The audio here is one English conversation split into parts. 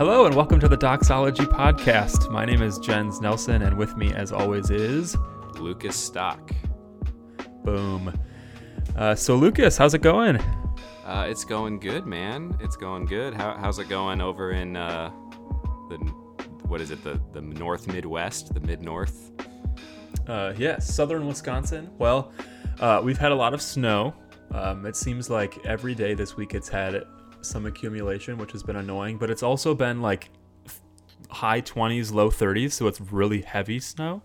Hello and welcome to the Doxology Podcast. My name is Jens Nelson, and with me, as always, is Lucas Stock. Boom. Uh, so, Lucas, how's it going? Uh, it's going good, man. It's going good. How, how's it going over in uh, the what is it? The the North Midwest, the Mid North. Uh, yes, southern Wisconsin. Well, uh, we've had a lot of snow. Um, it seems like every day this week it's had some accumulation, which has been annoying, but it's also been like high 20s, low 30s, so it's really heavy snow,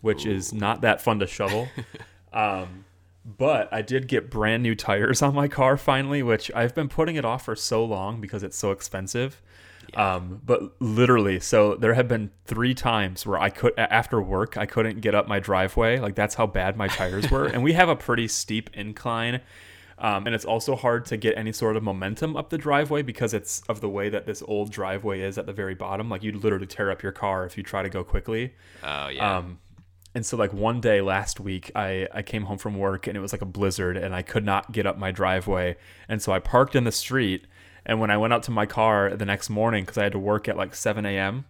which Ooh. is not that fun to shovel. um, but I did get brand new tires on my car finally, which I've been putting it off for so long because it's so expensive. Yeah. Um, but literally, so there have been three times where I could after work I couldn't get up my driveway. Like that's how bad my tires were, and we have a pretty steep incline. Um, and it's also hard to get any sort of momentum up the driveway because it's of the way that this old driveway is at the very bottom. Like you'd literally tear up your car if you try to go quickly. Oh yeah. Um, and so like one day last week I, I came home from work and it was like a blizzard and I could not get up my driveway. And so I parked in the street and when I went out to my car the next morning because I had to work at like 7 a.m.,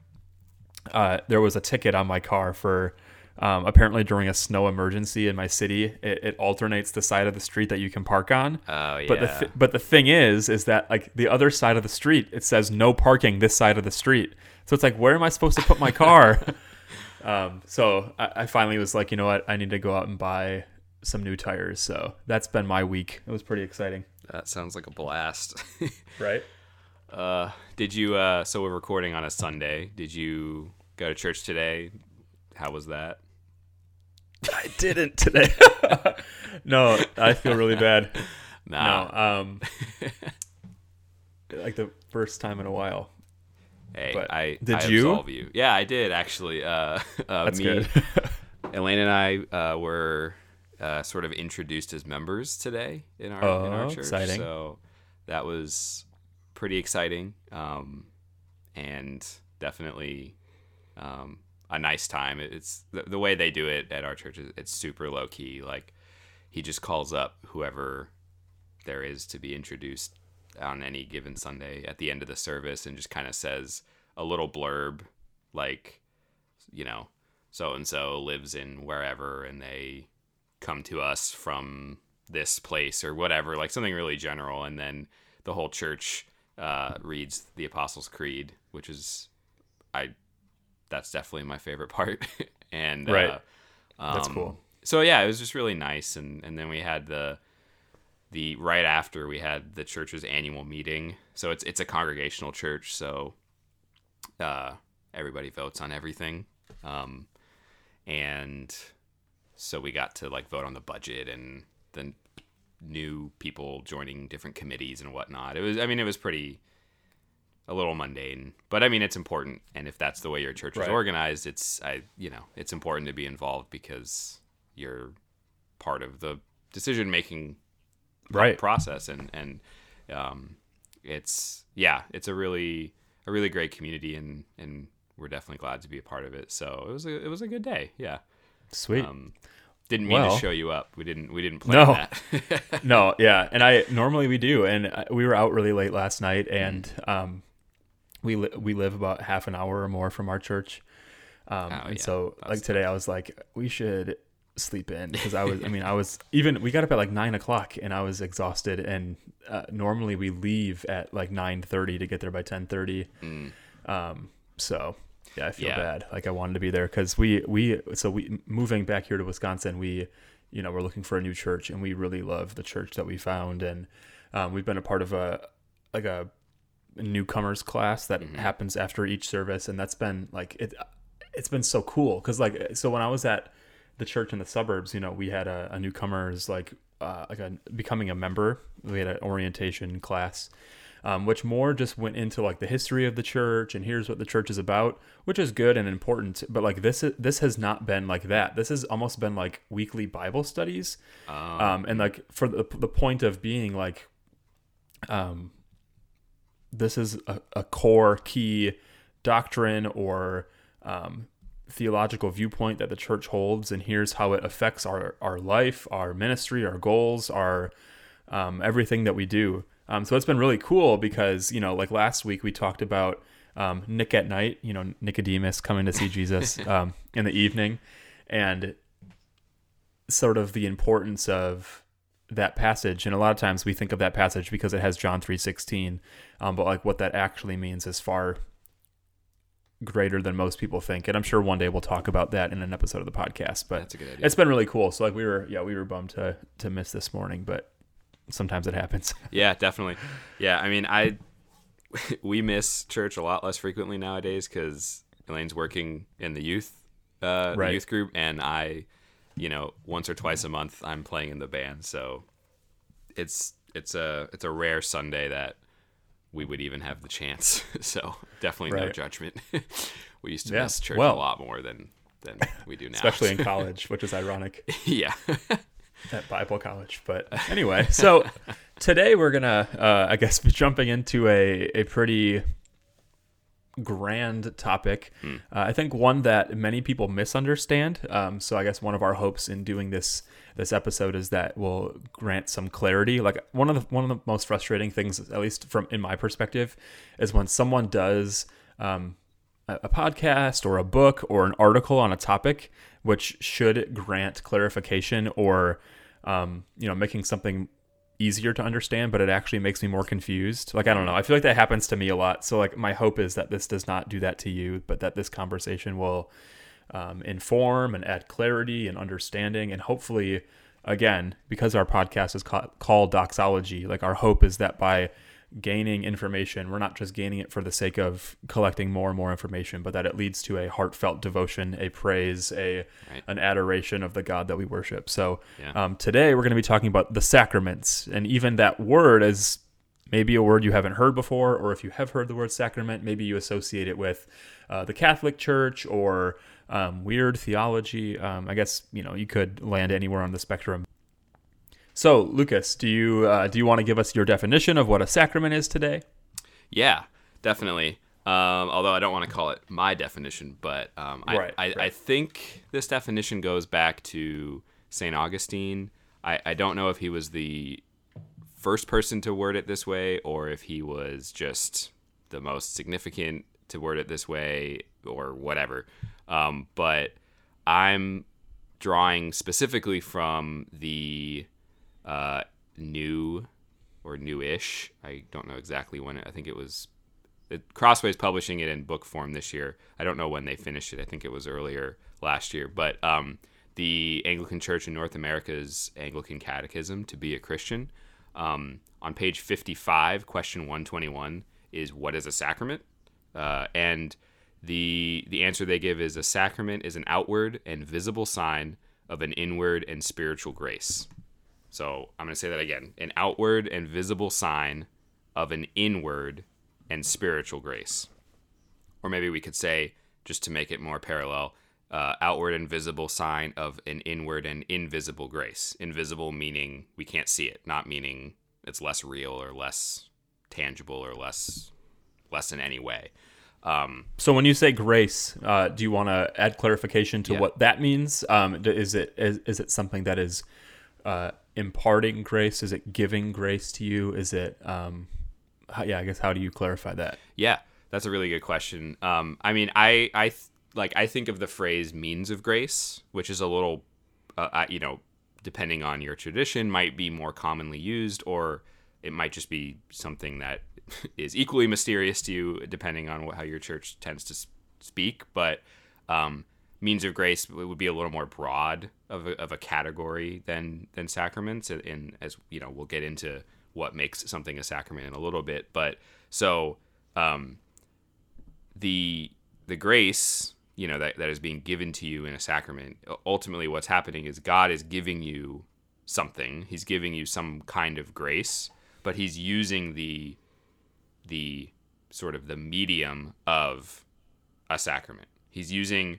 uh, there was a ticket on my car for um, apparently during a snow emergency in my city, it, it, alternates the side of the street that you can park on. Oh yeah. But the th- but the thing is, is that like the other side of the street, it says no parking this side of the street. So it's like, where am I supposed to put my car? Um, so I, I, finally was like, you know what, I need to go out and buy some new tires. So that's been my week. It was pretty exciting. That sounds like a blast. right? Uh, did you? Uh, so we're recording on a Sunday. Did you go to church today? How was that? I didn't today. no, I feel really bad. Nah. No, um, like the first time in a while. Hey, but I did I you? you? Yeah, I did actually. Uh, uh, That's me, good. Elaine and I uh, were uh, sort of introduced as members today in our oh, in our oh, church. Exciting. So that was pretty exciting, um, and definitely um, a nice time. It's the, the way they do it at our church. It's super low key. Like he just calls up whoever there is to be introduced on any given Sunday at the end of the service and just kind of says a little blurb like, you know, so and so lives in wherever and they come to us from this place or whatever, like something really general. And then the whole church uh, reads the Apostles' Creed, which is, I, that's definitely my favorite part. and, right. Uh, um, that's cool. So yeah, it was just really nice. And, and then we had the, the right after we had the church's annual meeting. So it's it's a congregational church, so uh, everybody votes on everything, um, and so we got to like vote on the budget and then new people joining different committees and whatnot. It was I mean it was pretty a little mundane, but I mean it's important, and if that's the way your church right. is organized, it's I you know it's important to be involved because you're part of the decision making right. process. And and um, it's yeah it's a really a really great community and and we're definitely glad to be a part of it. So it was a it was a good day. Yeah. Sweet. Um, didn't mean well, to show you up. We didn't we didn't plan no, that. No yeah. And i normally we do. And uh, we were out really late last night and mm. um we li- we live about half an hour or more from our church um, oh, and yeah. so That's like today, I was like, we should sleep in because I was, I mean, I was even, we got up at like nine o'clock and I was exhausted. And uh, normally we leave at like 9.30 to get there by 10.30. Mm. Um, so yeah, I feel yeah. bad. Like I wanted to be there because we, we, so we moving back here to Wisconsin, we, you know, we're looking for a new church and we really love the church that we found. And um, we've been a part of a, like a newcomers class that mm-hmm. happens after each service. And that's been like, it, it's been so cool. Cause like, so when I was at, the church in the suburbs, you know, we had a, a newcomers like uh, like a becoming a member. We had an orientation class, um, which more just went into like the history of the church and here's what the church is about, which is good and important. But like this, this has not been like that. This has almost been like weekly Bible studies, um, um, and like for the the point of being like, um, this is a, a core key doctrine or um, theological viewpoint that the church holds, and here's how it affects our our life, our ministry, our goals, our um, everything that we do. Um, so it's been really cool because you know, like last week we talked about um, Nick at night, you know, Nicodemus coming to see Jesus um, in the evening, and sort of the importance of that passage. And a lot of times we think of that passage because it has John three sixteen, um, but like what that actually means is far greater than most people think. And I'm sure one day we'll talk about that in an episode of the podcast. But That's a good idea. it's been really cool. So like we were, yeah, we were bummed to to miss this morning, but sometimes it happens. yeah, definitely. Yeah, I mean, I we miss church a lot less frequently nowadays because Elaine's working in the youth uh, right. youth group, and I, you know, once or twice a month I'm playing in the band. So it's it's a it's a rare Sunday that we would even have the chance. so definitely right. no judgment. we used to yeah. miss church well, a lot more than than we do now, especially in college, which is ironic. yeah. At Bible college, but anyway, so today we're gonna, uh, I guess, be jumping into a a pretty grand topic. Hmm. Uh, I think one that many people misunderstand. Um, so I guess one of our hopes in doing this this episode is that will grant some clarity. Like one of the one of the most frustrating things, at least from in my perspective, is when someone does um, a, a podcast or a book or an article on a topic which should grant clarification or um, you know making something easier to understand, but it actually makes me more confused. Like I don't know. I feel like that happens to me a lot. So like my hope is that this does not do that to you, but that this conversation will um, inform and add clarity and understanding, and hopefully, again, because our podcast is ca- called Doxology, like our hope is that by gaining information. We're not just gaining it for the sake of collecting more and more information, but that it leads to a heartfelt devotion, a praise, a right. an adoration of the God that we worship. So yeah. um, today we're going to be talking about the sacraments, and even that word is maybe a word you haven't heard before, or if you have heard the word sacrament, maybe you associate it with uh, the Catholic Church or um, weird theology. Um, I guess you know you could land anywhere on the spectrum. So, Lucas, do you uh, do you want to give us your definition of what a sacrament is today? Yeah, definitely. Um, although I don't want to call it my definition, but um, I, right, I, right. I, think this definition goes back to St. Augustine. I, I don't know if he was the first person to word it this way or if he was just the most significant to word it this way or whatever. Um, but I'm drawing specifically from the uh, new or newish. I don't know exactly when. It, I think it was it, Crossway's publishing it in book form this year. I don't know when they finished it. I think it was earlier last year. But um, the Anglican Church in North America's Anglican Catechism to be a Christian. Um, on page 55, question 121 is what is a sacrament? Uh, and the the answer they give is a sacrament is an outward and visible sign of an inward and spiritual grace. So I'm going to say that again an outward and visible sign of an inward and spiritual grace. Or maybe we could say, just to make it more parallel, uh, outward and visible sign of an inward and invisible grace. Invisible meaning we can't see it, not meaning it's less real or less tangible or less less in any way. Um, so when you say grace, uh, do you want to add clarification to yeah. what that means? Um, is it is, is it something that is uh, imparting grace? Is it giving grace to you? Is it, um, how, yeah, I guess how do you clarify that? Yeah, that's a really good question. Um, I mean, I, I th- like, I think of the phrase means of grace, which is a little, uh, you know, depending on your tradition, might be more commonly used, or it might just be something that is equally mysterious to you, depending on what, how your church tends to speak. But um, means of grace would be a little more broad of a, of a category than than sacraments and as you know we'll get into what makes something a sacrament in a little bit but so um, the the grace you know that, that is being given to you in a sacrament ultimately what's happening is god is giving you something. He's giving you some kind of grace but he's using the the sort of the medium of a sacrament. He's using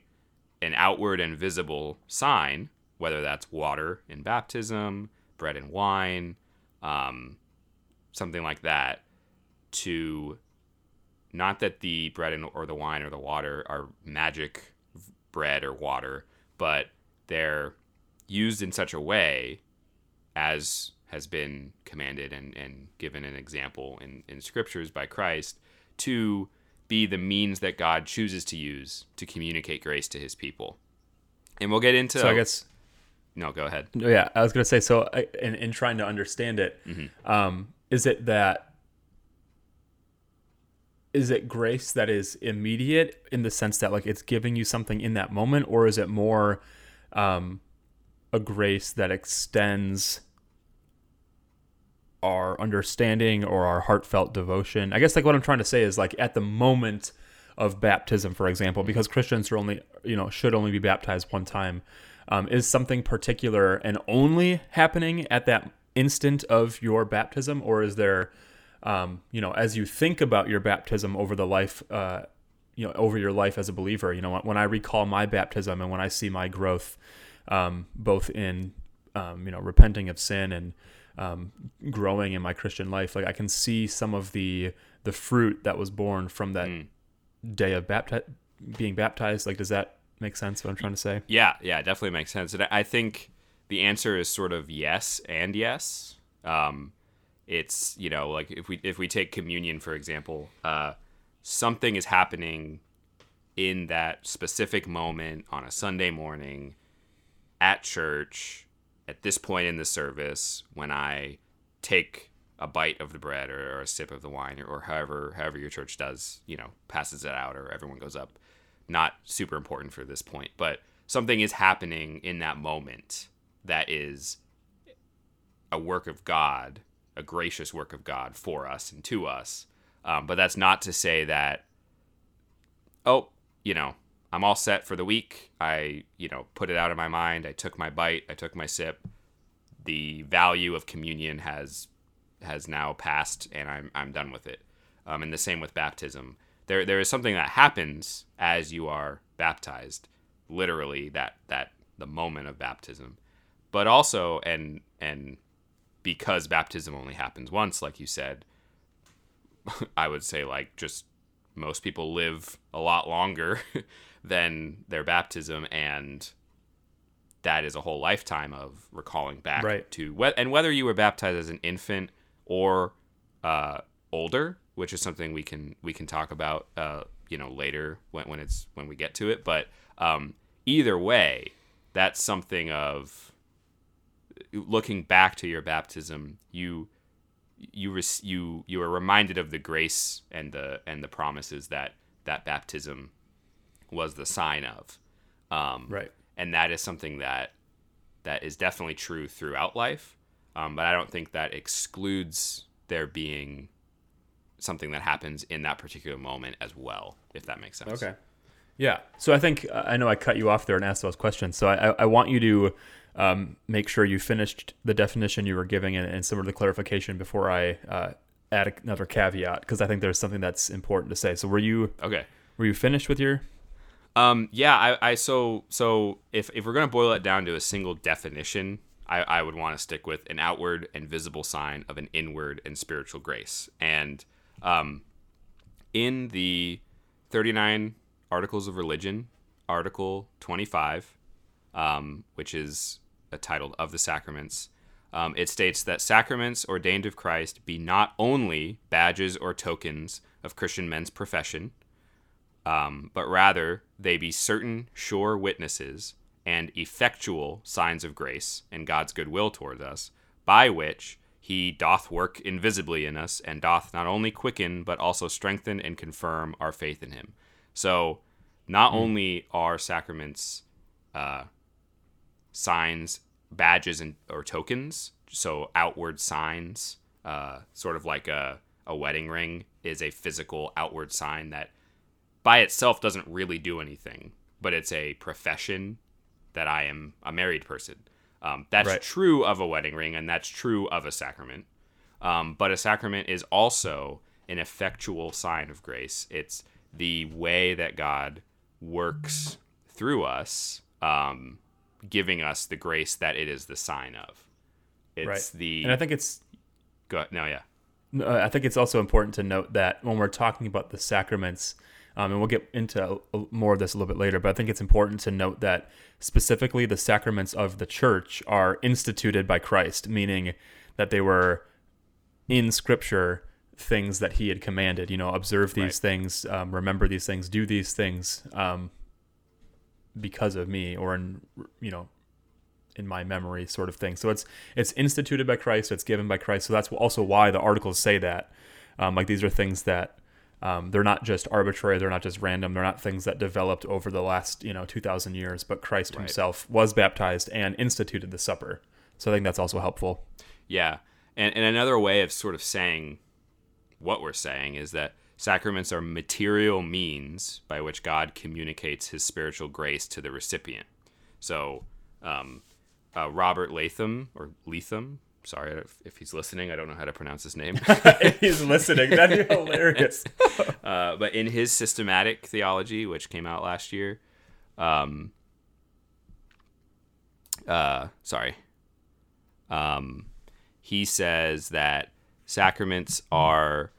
an outward and visible sign, whether that's water in baptism, bread and wine, um, something like that, to not that the bread and, or the wine or the water are magic bread or water, but they're used in such a way as has been commanded and, and given an example in, in scriptures by Christ to be the means that God chooses to use to communicate grace to his people. And we'll get into So I guess No, go ahead. Yeah, I was going to say so in in trying to understand it, Mm-hmm. um, is it that is it grace that is immediate in the sense that like it's giving you something in that moment or is it more um, a grace that extends our understanding or our heartfelt devotion. I guess like what i'm trying to say is like at the moment of baptism for example because christians are only you know should only be baptized one time um, is something particular and only happening at that instant of your baptism? Or is there um, you know as you think about your baptism over the life uh, you know over your life as a believer you know when i recall my baptism and when i see my growth um, both in um, you know repenting of sin and um, growing in my christian life like i can see some of the the fruit that was born from that Mm. day of bapti- being baptized like does that make sense what i'm trying to say Yeah, yeah, definitely makes sense. And I think the answer is sort of yes and yes. Um, it's you know like if we if we take communion for example, uh, something is happening in that specific moment on a Sunday morning at church at this point in the service when I take a bite of the bread or, or a sip of the wine or, or however however your church does you know passes it out or everyone goes up not super important for this point but something is happening in that moment that is a work of god a gracious work of god for us and to us. Um, but that's not to say that oh you know i'm all set for the week. I you know put it out of my mind. I took my bite. I took my sip. The value of communion has has now passed and I'm, I'm done with it. Um, and the same with baptism. There, there is something that happens as you are baptized, literally that, that the moment of baptism, but also, and, and because baptism only happens once, like you said, I would say like just most people live a lot longer than their baptism and that is a whole lifetime of recalling back Right. to wh- and whether you were baptized as an infant or uh, older, which is something we can we can talk about uh, you know later when, when it's when we get to it. But um, either way, that's something of looking back to your baptism. You you res- you you are reminded of the grace and the and the promises that that baptism was the sign of. Um, right and that is something that that is definitely true throughout life. Um, but I don't think that excludes there being something that happens in that particular moment as well, if that makes sense. Okay. Yeah. So I think I know I cut you off there and asked those questions. So I, I- I want you to um, make sure you finished the definition you were giving and, and some of the clarification before I uh, add another caveat because I think there's something that's important to say. So were you Okay. were you finished with your? Um, yeah, I, I so so if, if we're gonna boil it down to a single definition, I, I would want to stick with an outward and visible sign of an inward and spiritual grace. And um, in the 39 Articles of Religion, Article 25, um, which is uh, titled Of the Sacraments, um, it states that sacraments ordained of Christ be not only badges or tokens of Christian men's profession, um, but rather they be certain sure witnesses and effectual signs of grace and God's goodwill towards us, by which he doth work invisibly in us and doth not only quicken but also strengthen and confirm our faith in him. So, not only are sacraments uh, signs, badges, and or tokens, so outward signs, uh, sort of like a a wedding ring is a physical outward sign that by itself doesn't really do anything, but it's a profession that I am a married person. Um, that's Right. true of a wedding ring, and that's true of a sacrament. Um, but a sacrament is also an effectual sign of grace. It's the way that God works through us, um, giving us the grace that it is the sign of. It's Right. the And I think it's go, no, yeah, I think it's also important to note that when we're talking about the sacraments, um, and we'll get into more of this a little bit later, but I think it's important to note that specifically the sacraments of the church are instituted by Christ, meaning that they were in Scripture things that he had commanded. You know, observe these right. things, um, remember these things, do these things um, because of me, or in you know, in my memory, sort of thing. So it's it's instituted by Christ, it's given by Christ. So that's also why the articles say that. Um, like these are things that um, they're not just arbitrary, they're not just random, they're not things that developed over the last you know two thousand years. But Christ right. Himself was baptized and instituted the supper. So I think that's also helpful. Yeah, and and another way of sort of saying what we're saying is that sacraments are material means by which God communicates His spiritual grace to the recipient. So, um, uh, Robert Latham or Leatham. Sorry if, if, he's listening. I don't know how to pronounce his name. he's listening. That'd be hilarious. uh, but in his systematic theology, which came out last year, um, uh, sorry, um, he says that sacraments are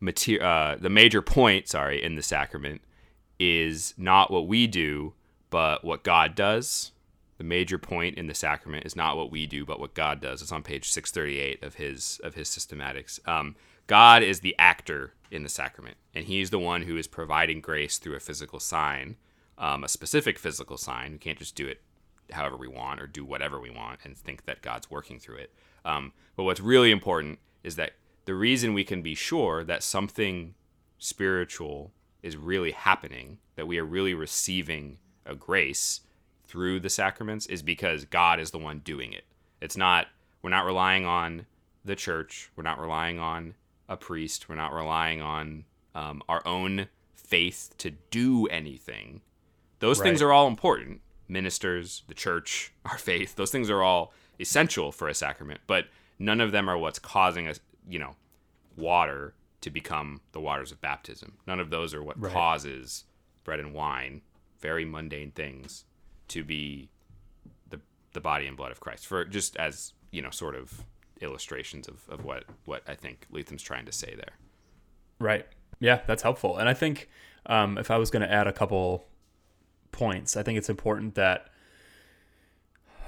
mater- uh, the major point, sorry, in the sacrament is not what we do, but what God does. The major point in the sacrament is not what we do, but what God does. It's on page 638 of his of his systematics. Um, God is the actor in the sacrament, and He's the one who is providing grace through a physical sign, um, a specific physical sign. We can't just do it however we want or do whatever we want and think that God's working through it. Um, but what's really important is that the reason we can be sure that something spiritual is really happening, that we are really receiving a grace through the sacraments, is because God is the one doing it. It's not, we're not relying on the church, we're not relying on a priest, we're not relying on um, our own faith to do anything. Those right. things are all important. Ministers, the church, our faith, those things are all essential for a sacrament, but none of them are what's causing us, you know, water to become the waters of baptism. None of those are what right. causes bread and wine, very mundane things, to be the the body and blood of Christ. For just as, you know, sort of illustrations of, of what, what I think Leatham's trying to say there. Right. Yeah, that's helpful. And I think um, if I was going to add a couple points, I think it's important that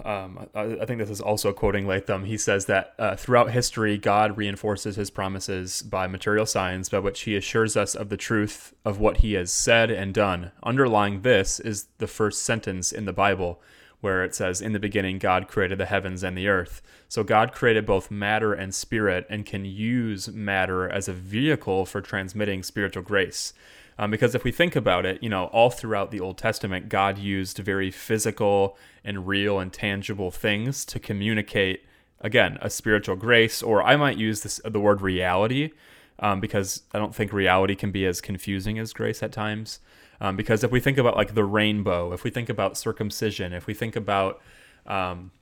um, I, I, think this is also quoting Latham. He says that uh, throughout history, God reinforces his promises by material signs by which he assures us of the truth of what he has said and done. Underlying this is the first sentence in the Bible where it says, In the beginning, God created the heavens and the earth. So God created both matter and spirit and can use matter as a vehicle for transmitting spiritual grace. Um, because if we think about it, you know, all throughout the Old Testament, God used very physical and real and tangible things to communicate, again, a spiritual grace, or I might use this, the word reality, um, because I don't think reality can be as confusing as grace at times. Um, because if we think about like the rainbow, if we think about circumcision, if we think about, um,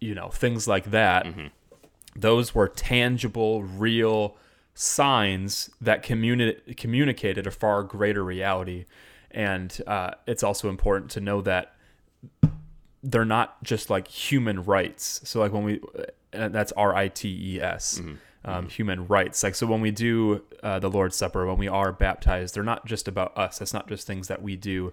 you know, things like that, mm-hmm. those were tangible, real signs that communi- communicated a far greater reality. And uh, it's also important to know that they're not just like human rites. So like when we, that's R I T E S. Mm-hmm. Um, mm-hmm. human rites. Like, so when we do uh, the Lord's Supper, when we are baptized, they're not just about us. That's not just things that we do.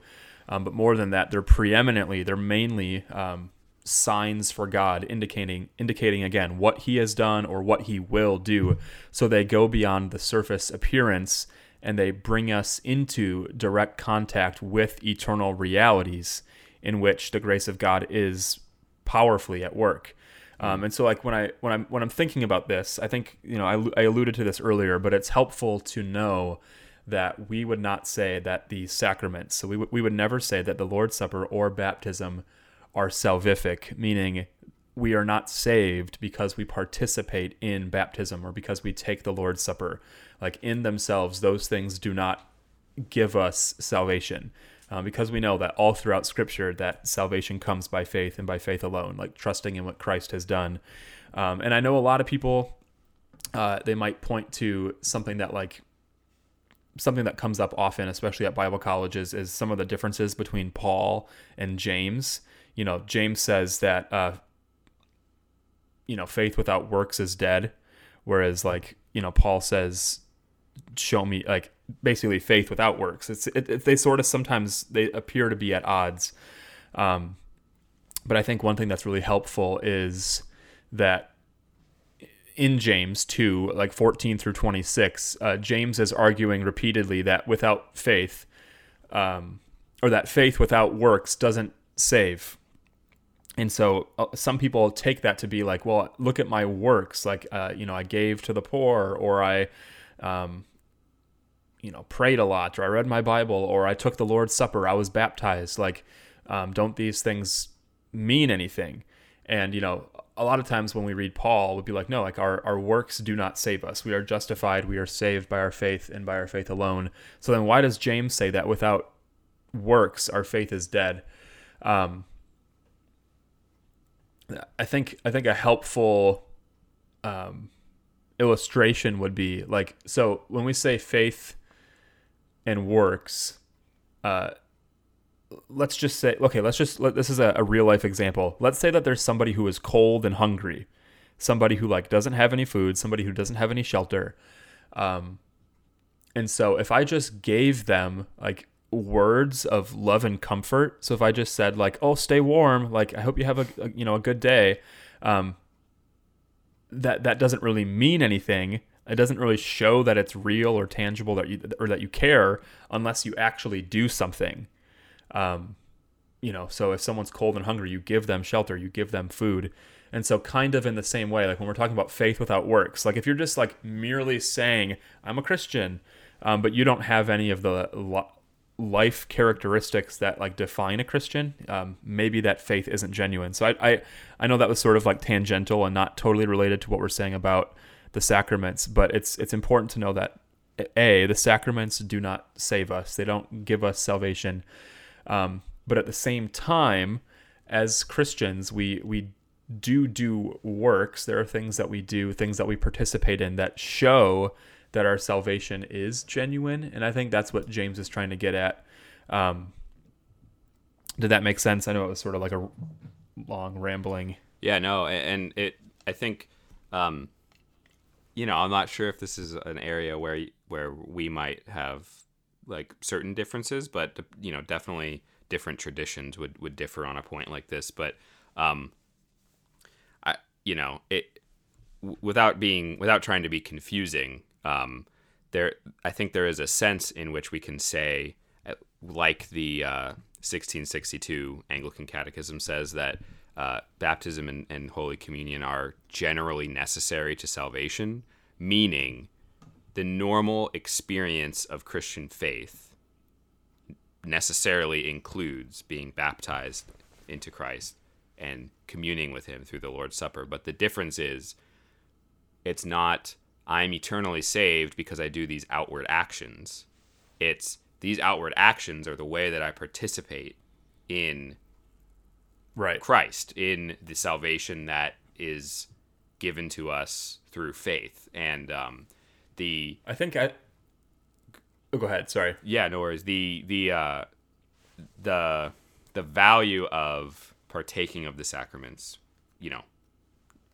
Um, but more than that, they're preeminently, they're mainly um, signs for God indicating indicating again what he has done or what he will do so they go beyond the surface appearance and they bring us into direct contact with eternal realities in which the grace of God is powerfully at work. Um, and so like when I when I'm when I'm thinking about this, I think you know I, I alluded to this earlier, but it's helpful to know that we would not say that the sacraments, so we, w- we would never say that the Lord's Supper or baptism are salvific, meaning we are not saved because we participate in baptism or because we take the Lord's Supper. Like in themselves, those things do not give us salvation. Um, because we know that all throughout Scripture that salvation comes by faith and by faith alone, like trusting in what Christ has done. Um, and I know a lot of people, uh, they might point to something that like something that comes up often, especially at Bible colleges, is some of the differences between Paul and James you know, James says that, uh, you know, faith without works is dead. Whereas, like, you know, Paul says, show me, like, basically faith without works. It's, it, it, they sort of sometimes they appear to be at odds. Um, but I think one thing that's really helpful is that in James 2, like 14 through 26, uh, James is arguing repeatedly that without faith, um, or that faith without works doesn't save. And so uh, some people take that to be like, well, look at my works. Like, uh, you know, I gave to the poor, or I, um, you know, prayed a lot, or I read my Bible, or I took the Lord's Supper, I was baptized. Like, um, don't these things mean anything? And, you know, a lot of times when we read Paul, we'd be like, no, like our, our works do not save us. We are justified. We are saved by our faith and by our faith alone. So then why does James say that without works, our faith is dead? Um, I think I think a helpful um, illustration would be like so when we say faith and works, uh, let's just say okay, let's just let, this is a, a real life example. Let's say that there's somebody who is cold and hungry, somebody who like doesn't have any food, somebody who doesn't have any shelter, um, and so if I just gave them like words of love and comfort. So if I just said like, "Oh, stay warm," like I hope you have a, a you know a good day, um, that that doesn't really mean anything. It doesn't really show that it's real or tangible that you or that you care unless you actually do something. Um, you know, so if someone's cold and hungry, you give them shelter, you give them food. And so, kind of in the same way, like when we're talking about faith without works, like if you're just like merely saying, I'm a Christian, um, but you don't have any of the life characteristics that like define a Christian, um, maybe that faith isn't genuine. So I, I I know that was sort of like tangential and not totally related to what we're saying about the sacraments, but it's it's important to know that a the sacraments do not save us; they don't give us salvation. Um, but at the same time, as Christians, we we do do works. There are things that we do, things that we participate in that show that our salvation is genuine. And I think that's what James is trying to get at. Um, did that make sense? I know it was sort of like a long rambling. Yeah, no, and it. I think, um, you know, I'm not sure if this is an area where where we might have like certain differences, but you know, definitely different traditions would would differ on a point like this. But, um, I, you know, it without being without trying to be confusing um, there I think there is a sense in which we can say, uh, like the uh, 1662 Anglican Catechism says that uh, baptism and, and Holy Communion are generally necessary to salvation, meaning the normal experience of Christian faith necessarily includes being baptized into Christ and communing with Him through the Lord's Supper. But the difference is, it's not I'm eternally saved because I do these outward actions. It's these outward actions are the way that I participate in right. Christ in the salvation that is given to us through faith. And um, the I think I oh, go ahead. Sorry. Yeah no worries. The the uh, the the value of partaking of the sacraments you know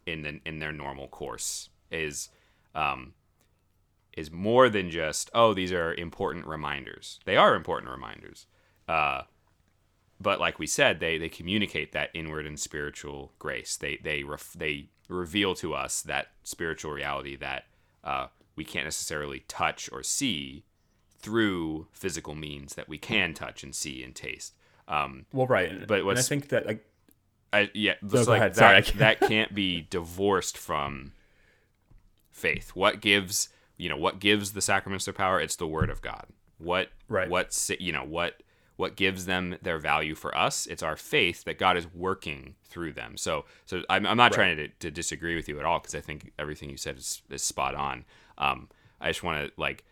in the, in their normal course is um, is more than just oh these are important reminders. They are important reminders, uh, but like we said, they they communicate that inward and spiritual grace. They they ref, they reveal to us that spiritual reality that uh, we can't necessarily touch or see through physical means that we can touch and see and taste. Um, well, right, but I think that like. I, yeah, no, like that, Sorry, that can't be divorced from faith. What gives you know what gives the sacraments their power? It's the Word of God. What right? What you know what what gives them their value for us? It's our faith that God is working through them. So so I'm, I'm not right. trying to, to disagree with you at all because I think everything you said is, is spot on. Um, I just want to like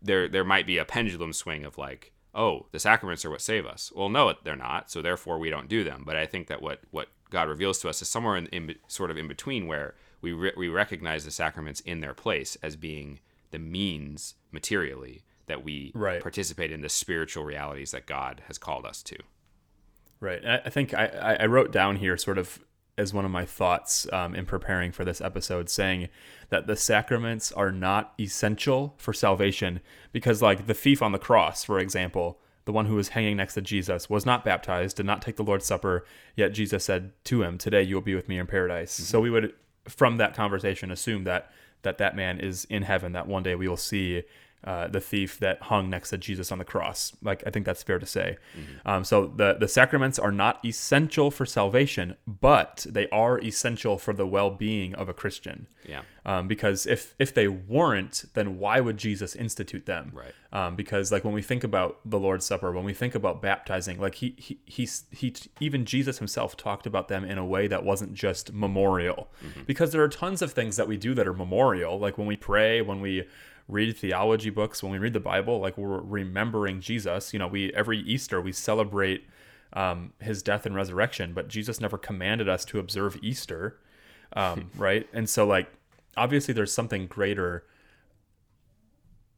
there there might be a pendulum swing of like oh the sacraments are what save us. Well no they're not. So therefore we don't do them. But I think that what what God reveals to us is somewhere in, in sort of in between where we re- we recognize the sacraments in their place as being the means materially that we right. participate in the spiritual realities that God has called us to. Right. I think I, I wrote down here sort of as one of my thoughts um, in preparing for this episode, saying that the sacraments are not essential for salvation because, like the thief on the cross, for example, the one who was hanging next to Jesus, was not baptized, did not take the Lord's Supper, yet Jesus said to him, Today you will be with me in paradise. Mm-hmm. So we would from that conversation assume that that that man is in heaven that one day we will see uh, the thief that hung next to Jesus on the cross. Like I think that's fair to say. Mm-hmm. Um, so the the sacraments are not essential for salvation, but they are essential for the well being of a Christian. Yeah. Um, because if if they weren't, then why would Jesus institute them? Right. Um, because like when we think about the Lord's Supper, when we think about baptizing, like he he he, he even Jesus himself talked about them in a way that wasn't just memorial. Mm-hmm. Because there are tons of things that we do that are memorial, like when we pray, when we read theology books, when we read the Bible, like we're remembering Jesus. You know, we every Easter we celebrate um, his death and resurrection, but Jesus never commanded us to observe Easter, um, right? And so, like, obviously, there's something greater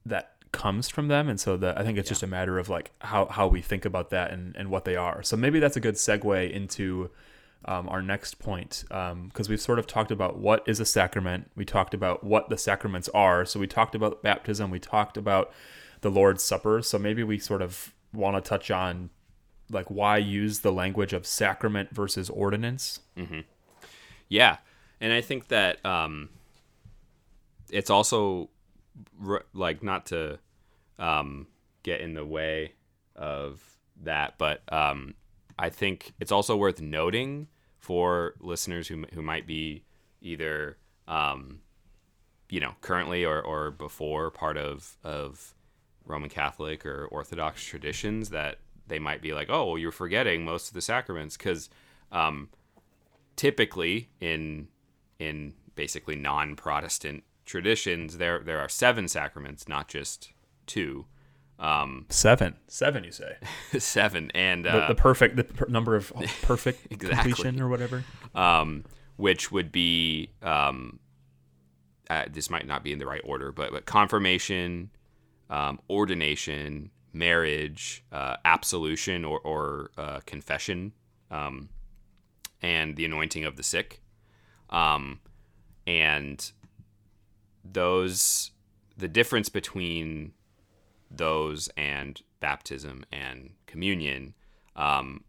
that comes from them, and so that I think it's yeah. just a matter of like how how we think about that and and what they are. So maybe that's a good segue into um, our next point because um, we've sort of talked about what is a sacrament. We talked about what the sacraments are. So we talked about baptism. We talked about the Lord's Supper. So maybe we sort of want to touch on like why use the language of sacrament versus ordinance. Mm-hmm. Yeah, and I think that um, it's also like not to um, get in the way of that, but um, I think it's also worth noting for listeners who who might be either um, you know currently or, or before part of of Roman Catholic or Orthodox traditions that they might be like, oh, well, you're forgetting most of the sacraments because um, typically in in basically non-Protestant traditions, there there are seven sacraments, not just two. Um, seven, seven, you say? seven, and uh, the, the, perfect the per- number of perfect exactly. completion or whatever. Um, which would be um, uh, this might not be in the right order, but but confirmation, um, ordination, marriage, uh, absolution or or uh, confession, um, and the anointing of the sick, um, and those the difference between those and baptism and communion, um,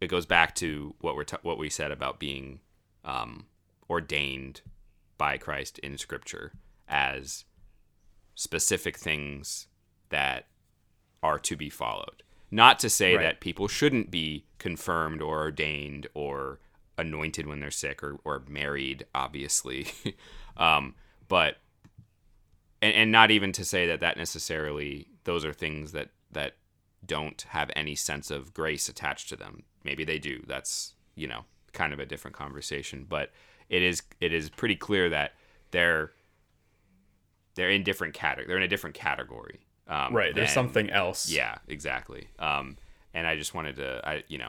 it goes back to what we're t- what we said about being um, ordained by Christ in Scripture as specific things that are to be followed. Not to say right. that people shouldn't be confirmed or ordained or anointed when they're sick or, or married, obviously. um, but and, and not even to say that that necessarily those are things that that don't have any sense of grace attached to them. Maybe they do. That's you know kind of a different conversation. But it is it is pretty clear that they're they're in different category. They're in a different category. Um, right. There's something else. Yeah. Exactly. Um, and I just wanted to I you know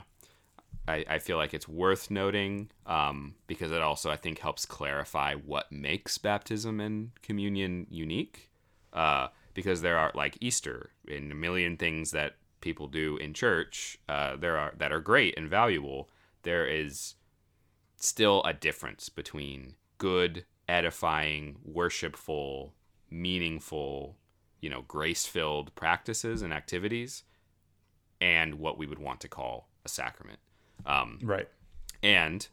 I, I feel like it's worth noting um, because it also I think helps clarify what makes baptism and communion unique. Uh, because there are like Easter and a million things that people do in church uh, there are that are great and valuable. There is still a difference between good, edifying, worshipful, meaningful, you know, grace-filled practices and activities, and what we would want to call a sacrament. Um, right. And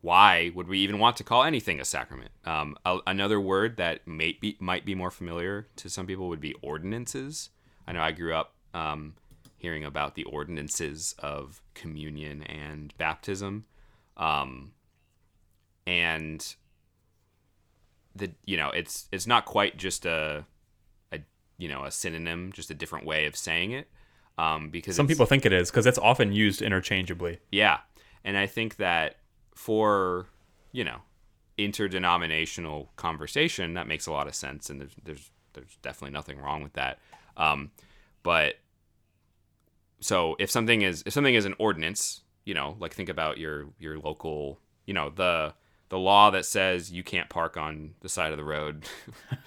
why would we even want to call anything a sacrament? Um, a, another word that may be, might be more familiar to some people would be ordinances. I know I grew up um, hearing about the ordinances of communion and baptism, um, and the you know it's it's not quite just a a you know a synonym, just a different way of saying it. Um, because some people think it is because it's often used interchangeably. Yeah, and I think that for you know interdenominational conversation that makes a lot of sense and there's there's there's definitely nothing wrong with that. Um, but so if something is if something is an ordinance you know like think about your your local you know the the law that says you can't park on the side of the road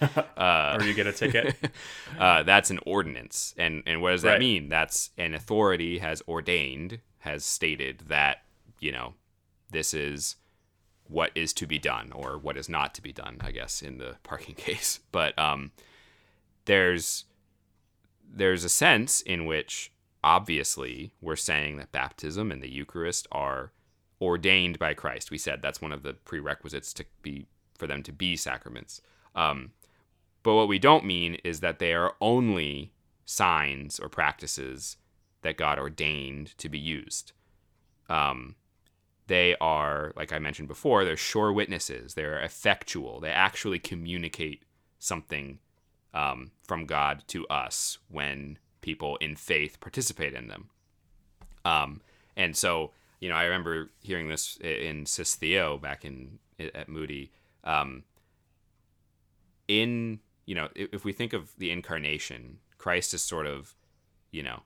uh, or you get a ticket. uh, that's an ordinance. And and what does that right. mean? That's an authority has ordained has stated that you know this is what is to be done or what is not to be done, I guess, in the parking case. But um, there's there's a sense in which obviously we're saying that baptism and the Eucharist are ordained by Christ. We said that's one of the prerequisites to be for them to be sacraments. Um, but what we don't mean is that they are only signs or practices that God ordained to be used. Um, they are, like I mentioned before, they're sure witnesses. They're effectual. They actually communicate something um, from God to us when people in faith participate in them. Um, and so, you know, I remember hearing this in Sis Theo back in at Moody. Um, in you know, if we think of the incarnation, Christ is sort of, you know,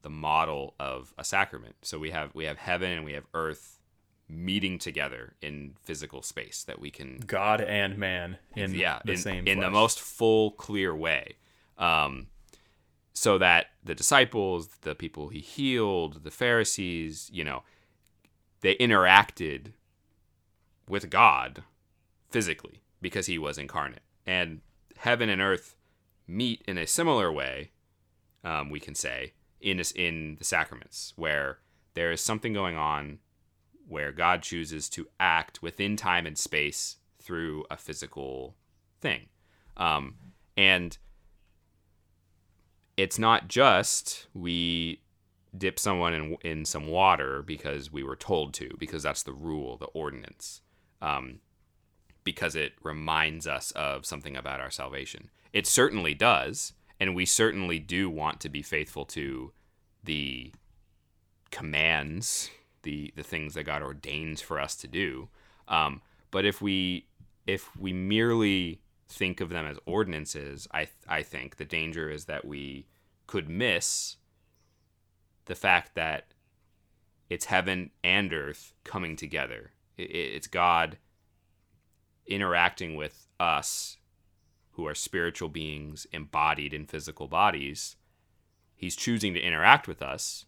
the model of a sacrament. So we have we have heaven and we have earth meeting together in physical space that we can God and man in yeah the in, same in the most full clear way. Um, so that the disciples, the people he healed, the Pharisees, you know, they interacted with God physically because he was incarnate. And heaven and earth meet in a similar way, um, we can say, in, in the sacraments, where there is something going on where God chooses to act within time and space through a physical thing. Um, and it's not just we dip someone in, in some water because we were told to, because that's the rule, the ordinance, um, because it reminds us of something about our salvation. It certainly does, and we certainly do want to be faithful to the commands, the the things that God ordains for us to do. Um, but if we if we merely think of them as ordinances, I I think the danger is that we could miss the fact that it's heaven and earth coming together. It's God interacting with us who are spiritual beings embodied in physical bodies. He's choosing to interact with us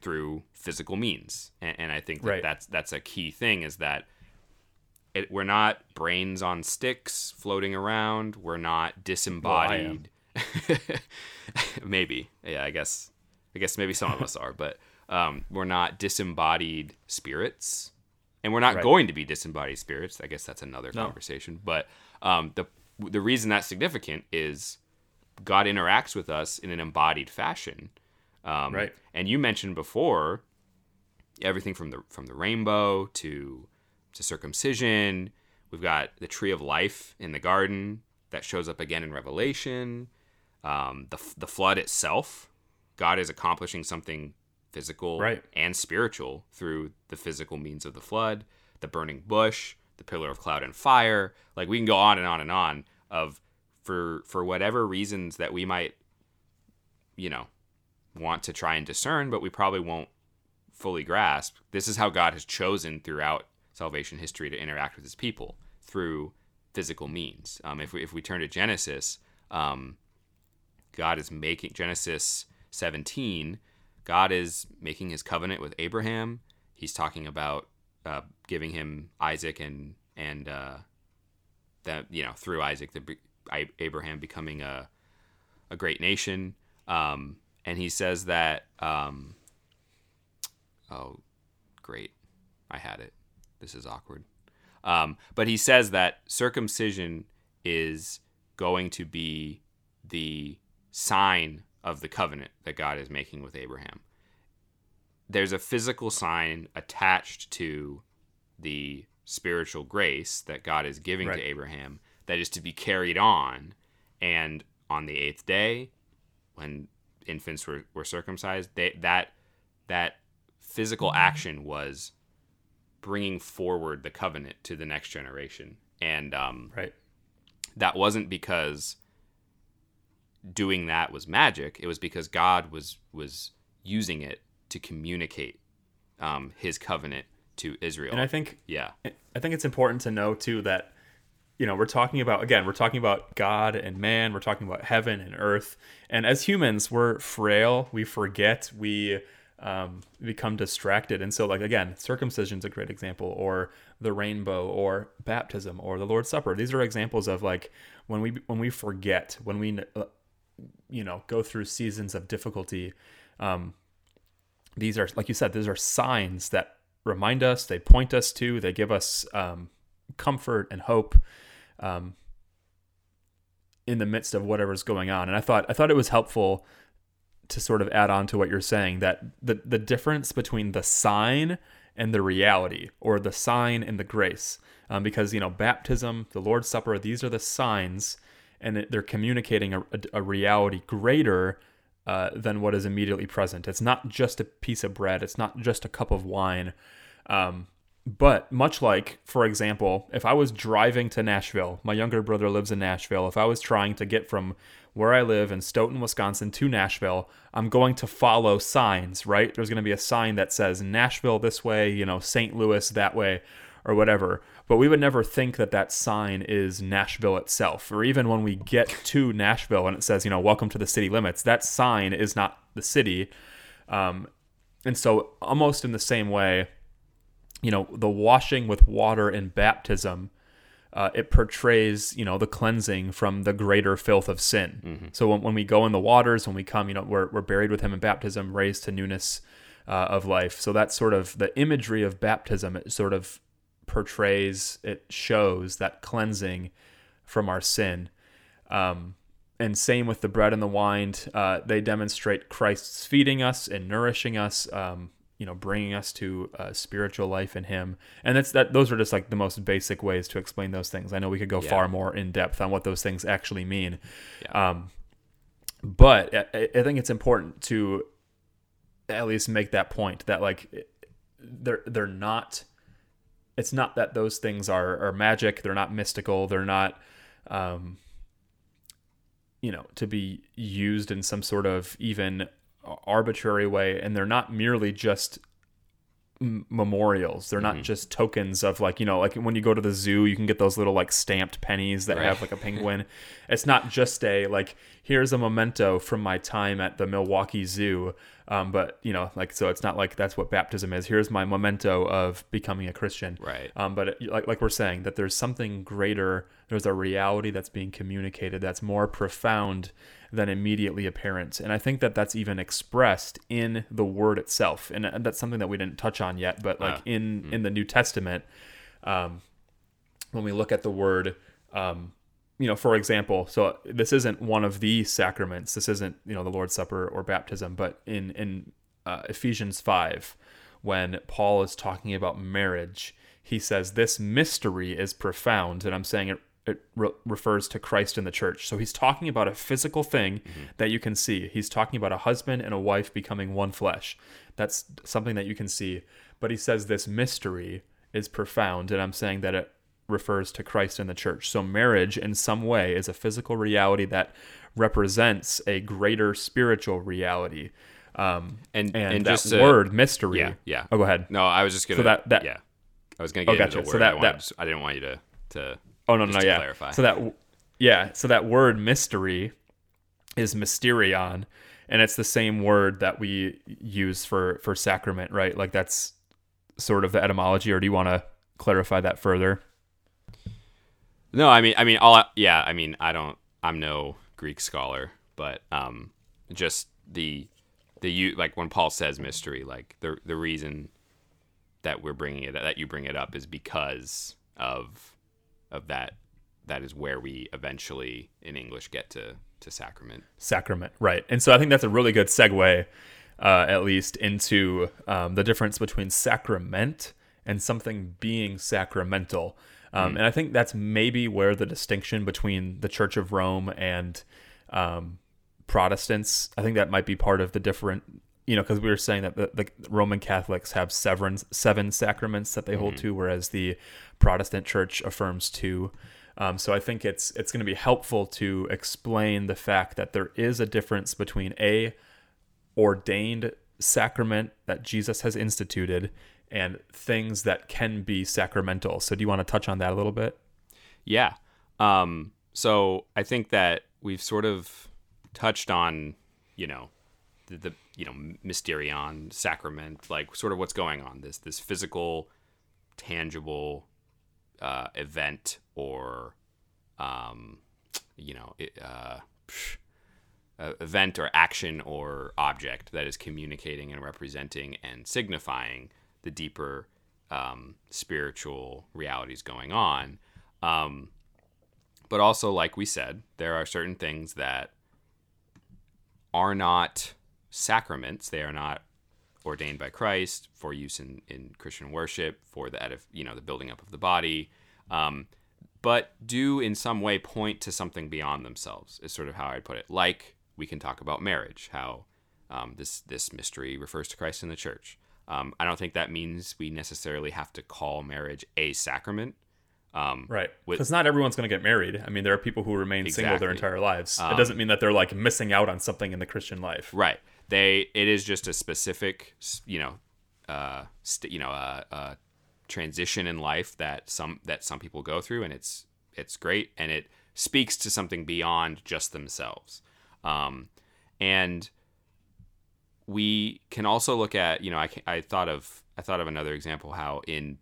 through physical means. And, and I think that right. that's that's a key thing is that it, we're not brains on sticks floating around. We're not disembodied. Well, maybe, yeah. I guess, I guess maybe some of us are, but um, we're not disembodied spirits, and we're not right. going to be disembodied spirits. I guess that's another no. conversation. But um, the the reason that's significant is God interacts with us in an embodied fashion. Um, right. And you mentioned before everything from the from the rainbow to to circumcision. We've got the tree of life in the garden that shows up again in Revelation. Um, the the flood itself, God is accomplishing something physical right. and spiritual through the physical means of the flood. The burning bush, the pillar of cloud and fire. Like we can go on and on and on of for for whatever reasons that we might, you know, want to try and discern, but we probably won't fully grasp. This is how God has chosen throughout salvation history to interact with his people through physical means. Um, if, we, if we turn to Genesis, um, God is making, Genesis 17, God is making his covenant with Abraham. He's talking about uh, giving him Isaac and, and uh, that, you know, through Isaac, the, Abraham becoming a, a great nation. Um, and he says that um, oh great. I had it. This is awkward. Um, but he says that circumcision is going to be the sign of the covenant that god is making with abraham. There's a physical sign attached to the spiritual grace that god is giving right. to abraham that is to be carried on. And on the eighth day when infants were, were circumcised, they, that that physical action was bringing forward the covenant to the next generation, and um, right, that wasn't because doing that was magic. It was because God was was using it to communicate um, His covenant to Israel. And I think, yeah, I think it's important to know too that you know, we're talking about again, we're talking about God and man, we're talking about heaven and earth. And as humans, we're frail, we forget, we um, become distracted. And so, like again, circumcision is a great example, or the rainbow, or baptism, or the Lord's Supper. These are examples of like when we when we forget, when we uh, you know go through seasons of difficulty. Um, these are like you said, these are signs that remind us, they point us to, they give us um, comfort and hope um, in the midst of whatever's going on. And I thought I thought it was helpful to sort of add on to what you're saying that the the difference between the sign and the reality, or the sign and the grace, um, because you know baptism, the Lord's Supper, these are the signs, and they're communicating a, a, a reality greater uh, than what is immediately present. It's not just a piece of bread. It's not just a cup of wine. Um, but much like, for example, if I was driving to Nashville, my younger brother lives in Nashville. If I was trying to get from where I live in Stoughton, Wisconsin to Nashville, I'm going to follow signs, right? There's going to be a sign that says Nashville this way, you know, St. Louis that way, or whatever. But we would never think that that sign is Nashville itself. Or even when we get to Nashville and it says, you know, welcome to the city limits, that sign is not the city. Um, and so, almost in the same way, you know, the washing with water in baptism, uh, it portrays, you know, the cleansing from the greater filth of sin. Mm-hmm. So when, when, we go in the waters, when we come, you know, we're, we're buried with him in baptism, raised to newness uh, of life. So that's sort of the imagery of baptism. It sort of portrays, it shows that cleansing from our sin. Um, and same with the bread and the wine. Uh, they demonstrate Christ's feeding us and nourishing us. Um, you know bringing us to a spiritual life in him. And that's that those are just like the most basic ways to explain those things. I know we could go yeah. far more in depth on what those things actually mean. Yeah. um, but I, I, think it's important to at least make that point that like they're they're not it's not that those things are are magic. They're not mystical. They're not um, you know to be used in some sort of even arbitrary way and they're not merely just memorials. They're not mm-hmm. just tokens of like you know like when you go to the zoo you can get those little like stamped pennies that right. have like a penguin. It's not just a like here's a memento from my time at the milwaukee zoo um, but you know like so it's not like that's what baptism is. Here's my memento of becoming a christian. Right. Um, but it, like, like we're saying that there's something greater there's a reality that's being communicated that's more profound than immediately apparent. And I think that that's even expressed in the word itself. And that's something that we didn't touch on yet, but like uh, in mm. in the New Testament, um, when we look at the word, um, you know, for example, so this isn't one of the sacraments. This isn't you know the Lord's Supper or baptism, but in in uh, Ephesians five, when Paul is talking about marriage, he says this mystery is profound, and I'm saying it it re- refers to Christ in the church. So he's talking about a physical thing mm-hmm. that you can see. He's talking about a husband and a wife becoming one flesh. That's something that you can see. But he says this mystery is profound, and I'm saying that it refers to Christ in the church. So marriage, in some way, is a physical reality that represents a greater spiritual reality. Um, and, and, and that just to, word mystery. Yeah, yeah. Oh, go ahead. No, I was just gonna. So that, that yeah, I was gonna get oh, gotcha. into the word. So that, I, wanted, that, I didn't want you to to Oh no, no, yeah. Clarify. So that yeah, so that word mystery is mysterion, and it's the same word that we use for for sacrament, right? Like that's sort of the etymology. Or do you want to clarify that further? No, I mean, I mean, all yeah, I mean, I don't, I'm no Greek scholar, but um, just the the you like when Paul says mystery, like the the reason that we're bringing it that you bring it up is because of of that that is where we eventually in English get to to sacrament. Sacrament, right? And so I think that's a really good segue, uh, at least, into um, the difference between sacrament and something being sacramental. Um, mm. And I think that's maybe where the distinction between the Church of Rome and um, Protestants, I think that might be part of the different, you know, because we were saying that the, the, Roman Catholics have seven, seven sacraments that they mm. hold mm-hmm. to, whereas the Protestant Church affirms two. Um, so I think it's it's going to be helpful to explain the fact that there is a difference between a ordained sacrament that Jesus has instituted and things that can be sacramental. So do you want to touch on that a little bit? Yeah. Um, so I think that we've sort of touched on, you know, the, the you know mysterion sacrament, like sort of what's going on this this physical, tangible uh, event or um, you know it, uh, uh, event or action or object that is communicating and representing and signifying the deeper um, spiritual realities going on. Um, but also, like we said, there are certain things that are not sacraments. They are not ordained by Christ for use in, in Christian worship, for the edif- you know the building up of the body, um, but do in some way point to something beyond themselves. Is sort of how I'd put it. Like we can talk about marriage, how um, this this mystery refers to Christ in the church. Um, I don't think that means we necessarily have to call marriage a sacrament. Um, right. Because not everyone's going to get married. I mean, there are people who remain exactly. single their entire lives. Um, it doesn't mean that they're like missing out on something in the Christian life. Right. They. It is just a specific, you know, uh, st- you know, uh, uh, transition in life that some that some people go through, and it's it's great, and it speaks to something beyond just themselves. Um, and we can also look at, you know, I, I thought of I thought of another example how in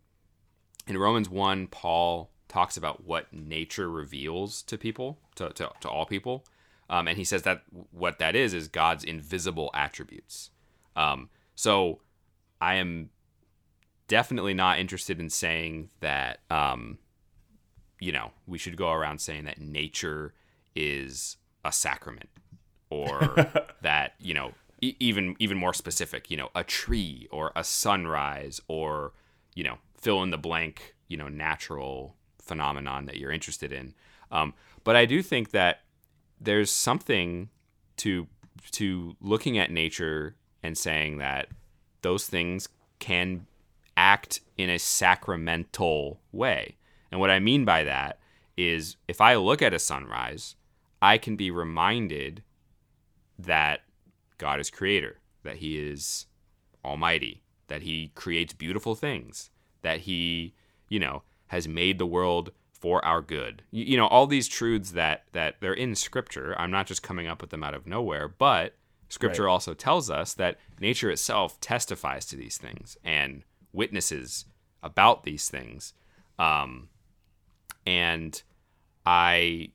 in Romans one, Paul talks about what nature reveals to people, to, to, to all people. Um, and he says that what that is is God's invisible attributes. Um, so I am definitely not interested in saying that, um, you know, we should go around saying that nature is a sacrament or that you know e- even even more specific you know a tree or a sunrise or you know fill in the blank you know natural phenomenon that you're interested in um, but i do think that there's something to to looking at nature and saying that those things can act in a sacramental way. And what i mean by that is if i look at a sunrise i can be reminded that God is creator, that he is almighty, that he creates beautiful things, that he, you know, has made the world for our good. You, you, know, all these truths that that they're in scripture. I'm not just coming up with them out of nowhere, but scripture right. also tells us that nature itself testifies to these things and witnesses about these things. Um, and I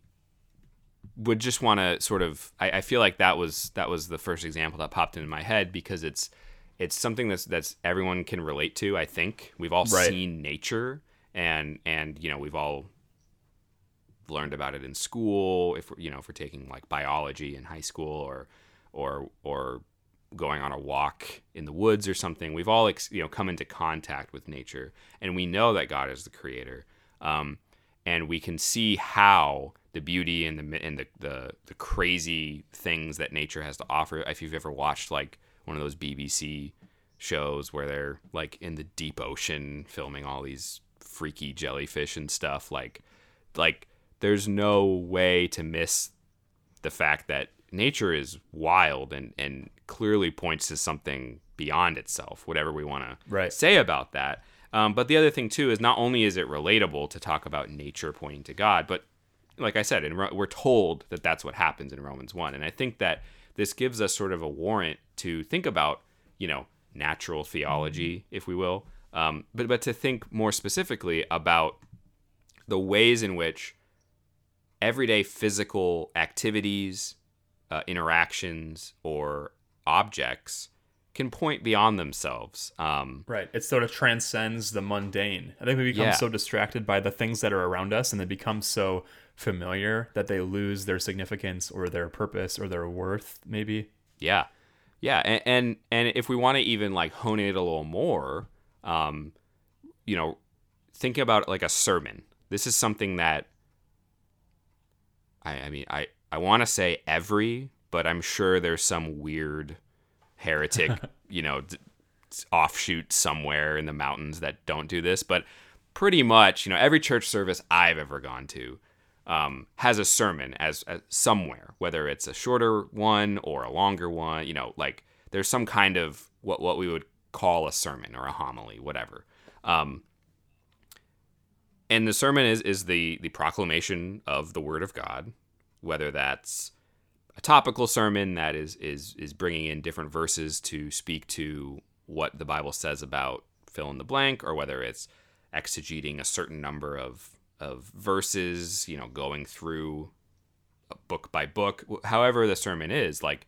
would just want to sort of I, I, feel like that was that was the first example that popped into my head because it's it's something that's that's everyone can relate to i think we've all right. seen nature and and you know we've all learned about it in school if you know if we're taking like biology in high school or or or going on a walk in the woods or something we've all you know come into contact with nature and we know that god is the creator um, and we can see how the beauty and the and the, the the crazy things that nature has to offer. If you've ever watched like one of those BBC shows where they're like in the deep ocean filming all these freaky jellyfish and stuff, like like there's no way to miss the fact that nature is wild and and clearly points to something beyond itself. Whatever we want right. to say about that. Um, but the other thing too is not only is it relatable to talk about nature pointing to God, but like I said, and we're told that that's what happens in Romans 1. And I think that this gives us sort of a warrant to think about, you know, natural theology, if we will, um, but, but to think more specifically about the ways in which everyday physical activities, uh, interactions, or objects can point beyond themselves. Um, right. It sort of transcends the mundane. I think we become yeah. so distracted by the things that are around us and they become so familiar that they lose their significance or their purpose or their worth maybe yeah yeah and and, and if we want to even like hone it a little more um you know think about like a sermon this is something that i i mean i i want to say every but i'm sure there's some weird heretic you know d- offshoot somewhere in the mountains that don't do this but pretty much you know every church service i've ever gone to um, has a sermon as, as, somewhere, whether it's a shorter one or a longer one. You know, like there's some kind of what what we would call a sermon or a homily, whatever. Um, and the sermon is is the the proclamation of the word of God, whether that's a topical sermon that is is is bringing in different verses to speak to what the Bible says about fill in the blank, or whether it's exegeting a certain number of of verses, you know, going through book by book, however the sermon is, like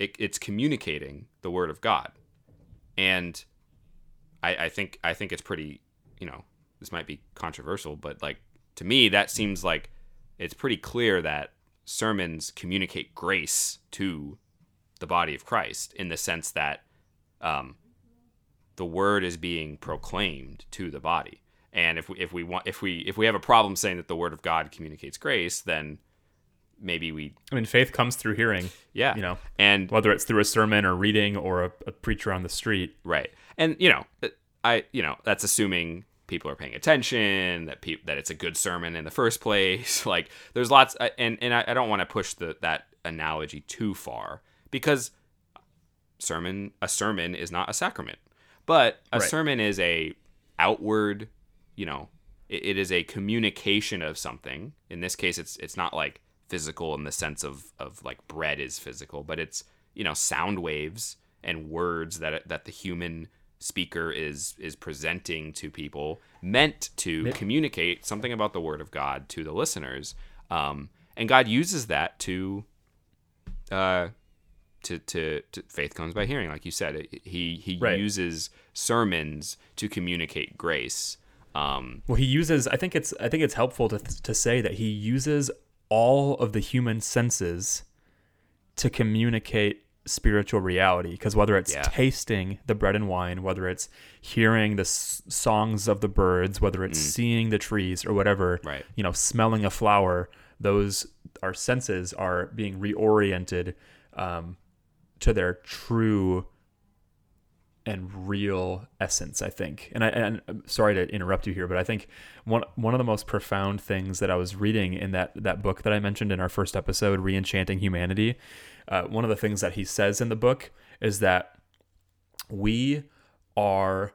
it, it it's communicating the word of God, and I, I think I think it's pretty, you know, this might be controversial, but like to me that seems like it's pretty clear that sermons communicate grace to the body of Christ in the sense that um, the word is being proclaimed to the body. And if we if we want if we if we have a problem saying that the word of God communicates grace, then maybe we I mean faith comes through hearing. Yeah. You know. And whether it's through a sermon or reading or a, a preacher on the street. Right. And you know, uh, I you know, that's assuming people are paying attention, that pe- that it's a good sermon in the first place. like there's lots and and I, I don't want to push the that analogy too far because sermon a sermon is not a sacrament. But a right. sermon is a outward you know, it, it is a communication of something. In this case, it's it's not like physical in the sense of of like bread is physical, but it's you know sound waves and words that that the human speaker is is presenting to people meant to communicate something about the word of God to the listeners. Um, and God uses that to uh, to, to, to, faith comes by hearing like you said he he right. uses sermons to communicate grace um, well, he uses. I think it's. I think it's helpful to to say that he uses all of the human senses to communicate spiritual reality. Because whether it's yeah. tasting the bread and wine, whether it's hearing the s- songs of the birds, whether it's mm. seeing the trees or whatever, right. you know, smelling a flower, those our senses are being reoriented um, to their true and real essence, I think. And I and I'm sorry to interrupt you here, but I think one one of the most profound things that I was reading in that that book that I mentioned in our first episode, Reenchanting Humanity, uh, one of the things that he says in the book is that we are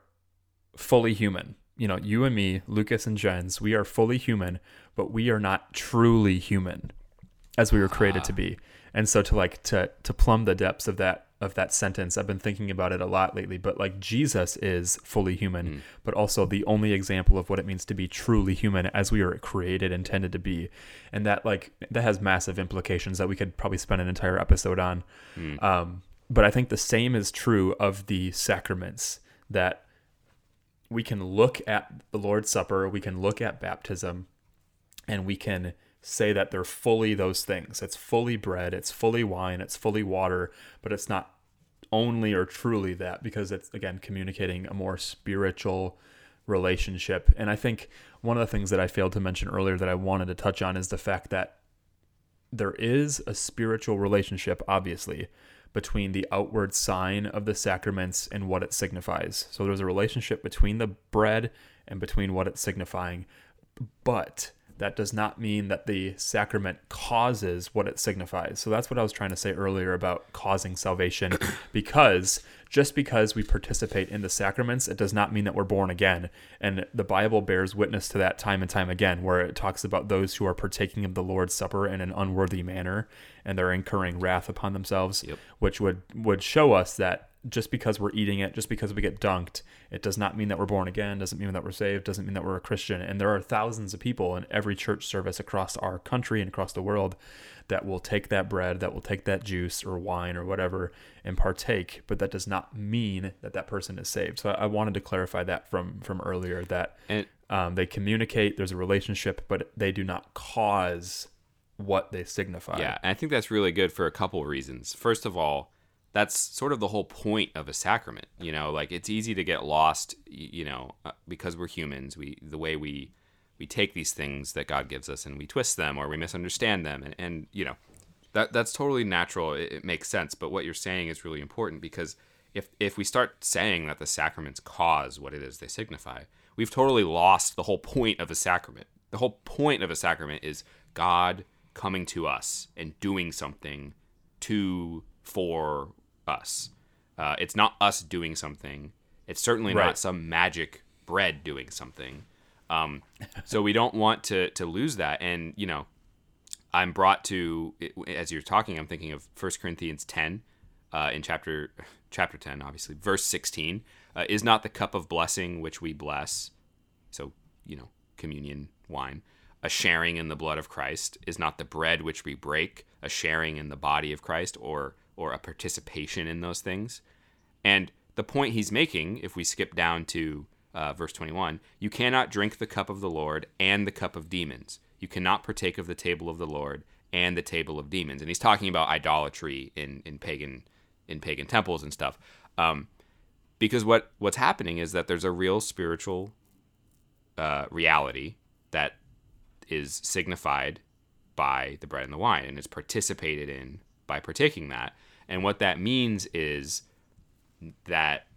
fully human. You know, you and me, Lucas and Jens, we are fully human, but we are not truly human as we were created to be. And so to like to to plumb the depths of that of that sentence. I've been thinking about it a lot lately, but like Jesus is fully human, mm. but also the only example of what it means to be truly human as we are created, intended to be. And that like that has massive implications that we could probably spend an entire episode on. Mm. Um, but I think the same is true of the sacraments that we can look at the Lord's Supper, we can look at baptism, and we can say that they're fully those things. It's fully bread, it's fully wine, it's fully water, but it's not only or truly that because it's again communicating a more spiritual relationship. And I think one of the things that I failed to mention earlier that I wanted to touch on is the fact that there is a spiritual relationship, obviously, between the outward sign of the sacraments and what it signifies. So there's a relationship between the bread and between what it's signifying. But that does not mean that the sacrament causes what it signifies. So that's what I was trying to say earlier about causing salvation, because just because we participate in the sacraments, it does not mean that we're born again. And the Bible bears witness to that time and time again, where it talks about those who are partaking of the Lord's Supper in an unworthy manner and they're incurring wrath upon themselves, yep. which would would show us that just because we're eating it, just because we get dunked, it does not mean that we're born again, doesn't mean that we're saved, doesn't mean that we're a Christian. And there are thousands of people in every church service across our country and across the world that will take that bread, that will take that juice or wine or whatever and partake, but that does not mean that that person is saved. So I, wanted to clarify that from from earlier that and, um, they communicate, there's a relationship, but they do not cause what they signify. Yeah, and I think that's really good for a couple reasons. First of all, that's sort of the whole point of a sacrament you know like it's easy to get lost you know uh, because we're humans we the way we we take these things that god gives us and we twist them or we misunderstand them and, and you know that that's totally natural it, it makes sense but what you're saying is really important because if if we start saying that the sacraments cause what it is they signify we've totally lost the whole point of a sacrament. The whole point of a sacrament is god coming to us and doing something to for us. Uh, it's not us doing something. It's certainly right. not some magic bread doing something. Um, so we don't want to to lose that. And you know, I'm brought to as you're talking. I'm thinking of 1 Corinthians 10 uh, in chapter chapter 10, obviously verse 16. Uh, is not the cup of blessing which we bless. So you know, communion wine a sharing in the blood of Christ? Is not the bread which we break a sharing in the body of Christ or or a participation in those things? And the point he's making, if we skip down to uh, verse 21, you cannot drink the cup of the Lord and the cup of demons. You cannot partake of the table of the Lord and the table of demons. And he's talking about idolatry in, in pagan in pagan temples and stuff. Um, because what what's happening is that there's a real spiritual uh, reality that is signified by the bread and the wine and is participated in by partaking that. And what that means is that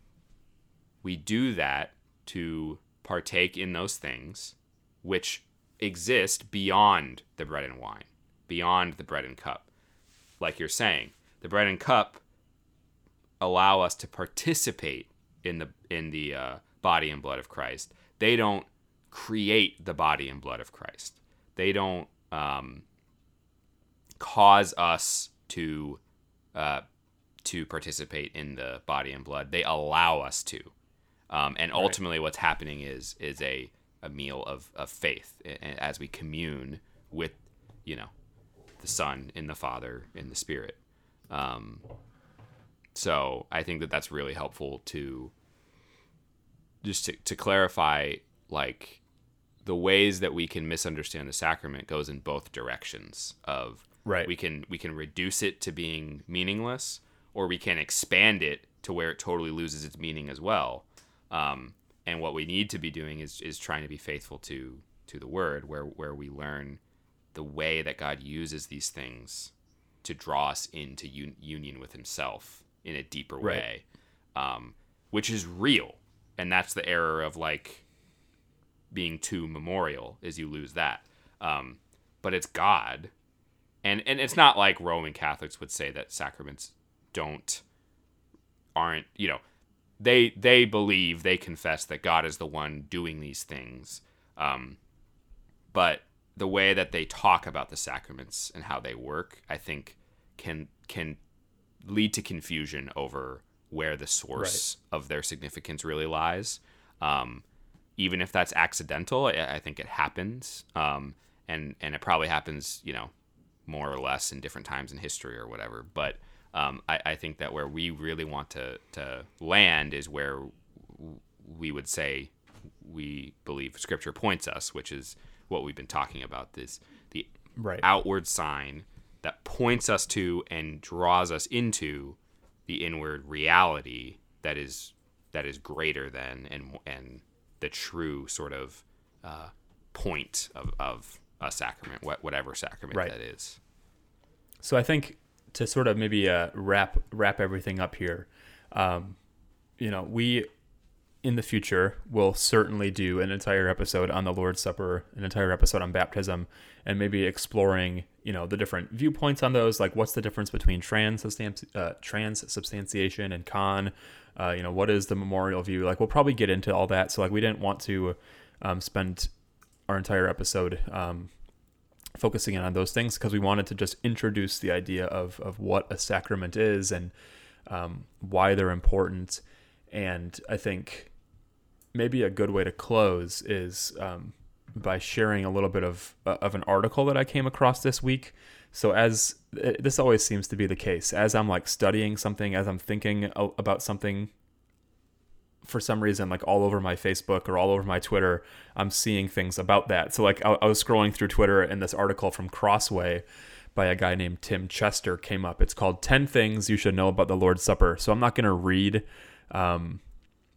we do that to partake in those things which exist beyond the bread and wine, beyond the bread and cup. Like you're saying, the bread and cup allow us to participate in the in the uh, body and blood of Christ. They don't create the body and blood of Christ. They don't um, cause us to uh, to participate in the body and blood. They allow us to. Um, and ultimately, right. what's happening is is a, a meal of, of faith as we commune with, you know, the Son in the Father in the Spirit. Um, so I think that that's really helpful to just to, to clarify, like the ways that we can misunderstand the sacrament goes in both directions. Of right, we can we can reduce it to being meaningless, or we can expand it to where it totally loses its meaning as well. Um, and what we need to be doing is is trying to be faithful to to the word, where where we learn the way that God uses these things to draw us into un- union with Himself in a deeper right. way, um, which is real. And that's the error of like being too memorial is you lose that. Um, but it's God, and and it's not like Roman Catholics would say that sacraments don't aren't you know they they believe they confess that God is the one doing these things, um, but the way that they talk about the sacraments and how they work, I think, can can lead to confusion over where the source right. of their significance really lies. Um, even if that's accidental, I, I think it happens, um, and and it probably happens, you know, more or less in different times in history or whatever. But um, I, I think that where we really want to to land is where we would say we believe Scripture points us, which is what we've been talking about. This the right. outward sign that points us to and draws us into the inward reality that is that is greater than and and the true sort of uh, point of, of a sacrament, whatever sacrament right. that is. So I think to sort of maybe uh, wrap wrap everything up here, um, you know, we in the future will certainly do an entire episode on the Lord's Supper, an entire episode on baptism, and maybe exploring, you know, the different viewpoints on those. Like, what's the difference between transubstanti- uh, transubstantiation and con? Uh, you know, what is the memorial view? Like, we'll probably get into all that. So, like, we didn't want to um, spend our entire episode um, focusing in on those things because we wanted to just introduce the idea of of what a sacrament is and um, why they're important and I think maybe a good way to close is um, by sharing a little bit of uh, of an article that I came across this week. So as this always seems to be the case, as I'm like studying something, as I'm thinking about something, for some reason, like all over my Facebook or all over my Twitter, I'm seeing things about that. So like I, I was scrolling through Twitter and this article from Crossway by a guy named Tim Chester came up. It's called 10 Things You Should Know About the Lord's Supper. So I'm not going to read um,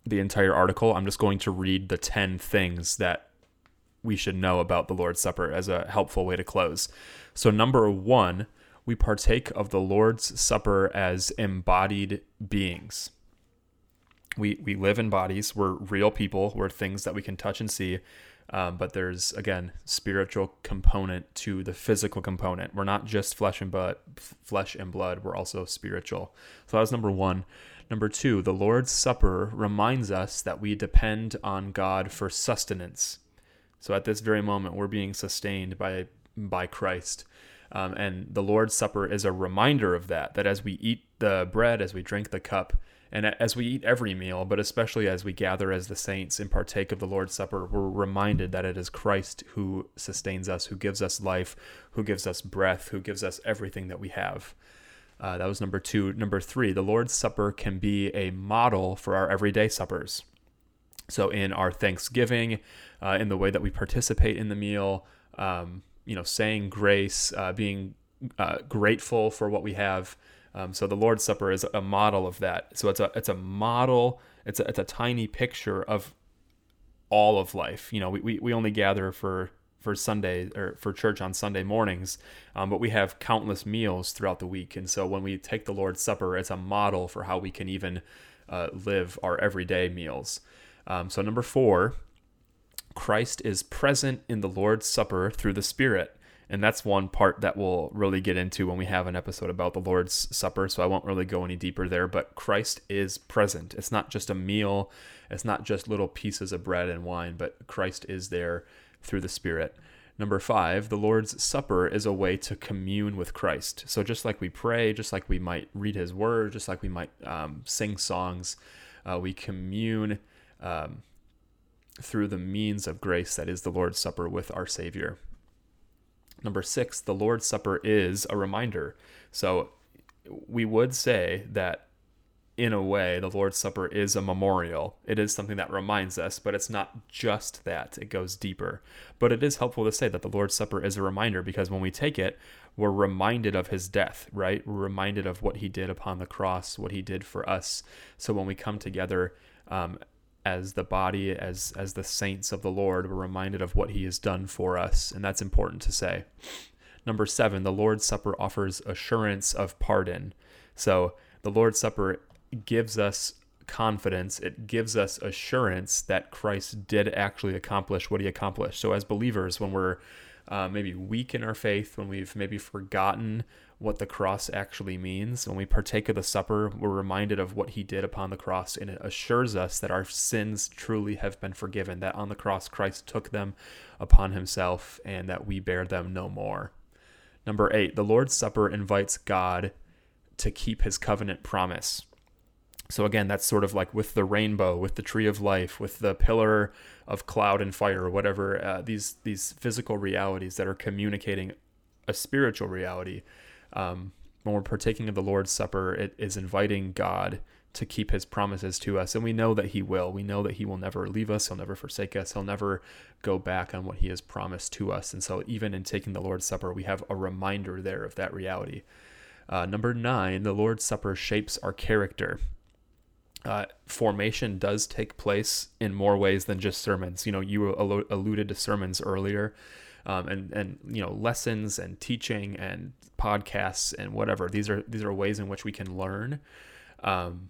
the entire article. I'm just going to read the 10 things that we should know about the Lord's Supper as a helpful way to close. So, number one, we partake of the Lord's Supper as embodied beings. We, we live in bodies, we're real people, we're things that we can touch and see. Um, but there's again spiritual component to the physical component. We're not just flesh and blood, flesh and blood. We're also spiritual. So that was number one. Number two, the Lord's Supper reminds us that we depend on God for sustenance. So at this very moment, we're being sustained by by Christ. Um, and the Lord's Supper is a reminder of that, that as we eat the bread, as we drink the cup, And as we eat every meal, but especially as we gather as the saints and partake of the Lord's Supper, we're reminded that it is Christ who sustains us, who gives us life, who gives us breath, who gives us everything that we have. Uh, that was number two. Number three, the Lord's Supper can be a model for our everyday suppers. So, in our Thanksgiving, uh, in the way that we participate in the meal, um, you know, saying grace, uh, being uh, grateful for what we have, um, so the Lord's Supper is a model of that. So it's a it's a model. It's a, it's a tiny picture of all of life. You know, we, we, we only gather for for Sunday or for church on Sunday mornings, um, but we have countless meals throughout the week. And so when we take the Lord's Supper, it's a model for how we can even uh, live our everyday meals. Um, so number four, Christ is present in the Lord's Supper through the Spirit and that's one part that we'll really get into when we have an episode about the Lord's Supper. So I won't really go any deeper there, but Christ is present. It's not just a meal, it's not just little pieces of bread and wine, but Christ is there through the Spirit. Number five, the Lord's Supper is a way to commune with Christ. So just like we pray, just like we might read His Word, just like we might um, sing songs, uh, we commune um, through the means of grace that is the Lord's Supper with our Savior. Number six, the Lord's Supper is a reminder. So we would say that in a way, the Lord's Supper is a memorial. It is something that reminds us, but it's not just that, it goes deeper. But it is helpful to say that the Lord's Supper is a reminder because when we take it, we're reminded of his death, right? We're reminded of what he did upon the cross, what he did for us. So when we come together um, as the body, as as the saints of the Lord, we're reminded of what He has done for us, and that's important to say. Number seven, the Lord's Supper offers assurance of pardon. So the Lord's Supper gives us confidence, it gives us assurance that Christ did actually accomplish what he accomplished. So, as believers, when we're uh, maybe weak in our faith, when we've maybe forgotten what the cross actually means. When we partake of the supper, we're reminded of what he did upon the cross, and it assures us that our sins truly have been forgiven, that on the cross Christ took them upon himself, and that we bear them no more. Number eight, the Lord's Supper invites God to keep his covenant promise. So again, that's sort of like with the rainbow, with the tree of life, with the pillar of cloud and fire, or whatever uh, these these physical realities that are communicating a spiritual reality um, when we're partaking of the Lord's Supper, it is inviting God to keep his promises to us. And we know that he will. We know that he will never leave us. He'll never forsake us. He'll never go back on what he has promised to us. And so, even in taking the Lord's Supper, we have a reminder there of that reality. Uh, number nine, the Lord's Supper shapes our character. Uh, formation does take place in more ways than just sermons. You know, you alluded to sermons earlier um, and and you know lessons and teaching and podcasts and whatever. These are these are ways in which we can learn. Um,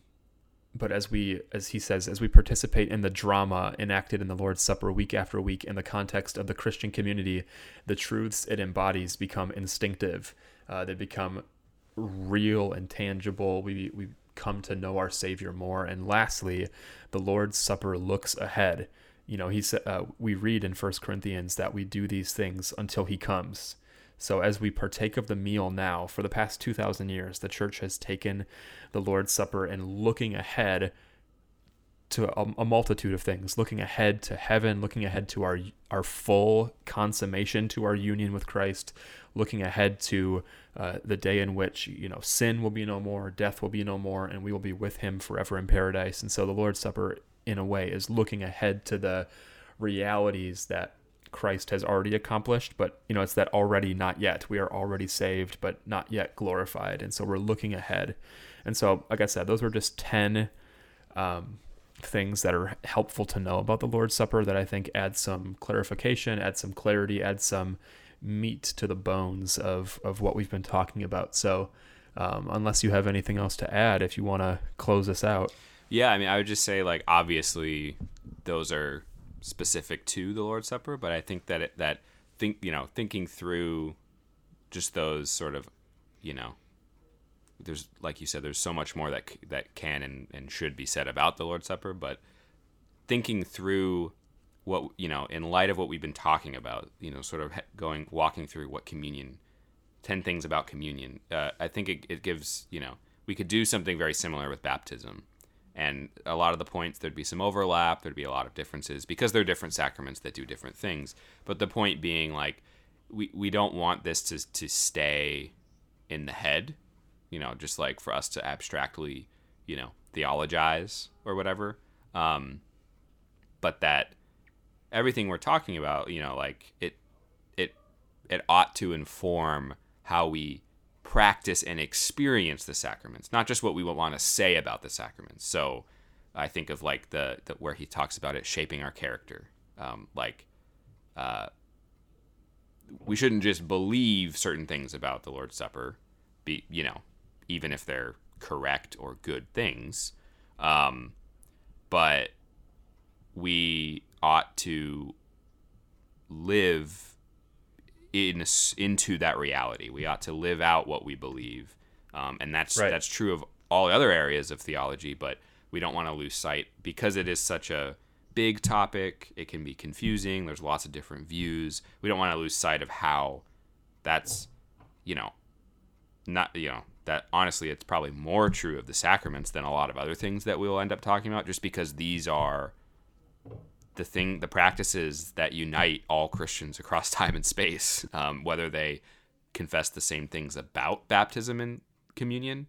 but as we as he says as we participate in the drama enacted in the lord's supper week after week in the context of the christian community the truths it embodies become instinctive uh, they become real and tangible we, we come to know our savior more and lastly the lord's supper looks ahead you know, he said uh, we read in First Corinthians that we do these things until he comes. So as we partake of the meal now, for the past 2000 years, the church has taken the Lord's Supper and looking ahead to a, a, multitude of things, looking ahead to heaven, looking ahead to our our full consummation to our union with Christ, looking ahead to uh, the day in which you know sin will be no more, death will be no more, and we will be with Him forever in paradise. And so the Lord's Supper in a way is looking ahead to the realities that Christ has already accomplished, but you know, it's that already not yet. We are already saved, but not yet glorified. And so we're looking ahead. And so, like I said, those were just 10 um, things that are helpful to know about the Lord's Supper that I think add some clarification, add some clarity, add some meat to the bones of, of what we've been talking about. So, um, unless you have anything else to add, if you want to close this out. Yeah, I mean, I would just say like obviously those are specific to the Lord's Supper, but I think that it, that think you know thinking through just those sort of you know there's like you said there's so much more that that can and, and should be said about the Lord's Supper, but thinking through what you know in light of what we've been talking about, you know, sort of going walking through what communion, ten things about communion. Uh, I think it, it gives you know we could do something very similar with baptism and a lot of the points there'd be some overlap there'd be a lot of differences because they're different sacraments that do different things. But the point being like we, we don't want this to, to stay in the head you know just like for us to abstractly you know theologize or whatever. Um, but that everything we're talking about you know like it it it ought to inform how we practice and experience the sacraments, not just what we want to say about the sacraments. So I think of like the, the where he talks about it shaping our character. Um, like, uh, we shouldn't just believe certain things about the Lord's Supper, be you know, even if they're correct or good things, um, but we ought to live in into that reality. We ought to live out what we believe, um, and that's right. that's true of all other areas of theology. But we don't want to lose sight because it is such a big topic. It can be confusing. There's lots of different views. We don't want to lose sight of how that's, you know, not you know that honestly it's probably more true of the sacraments than a lot of other things that we'll end up talking about just because these are the thing, the practices that unite all Christians across time and space, um, whether they confess the same things about baptism and communion.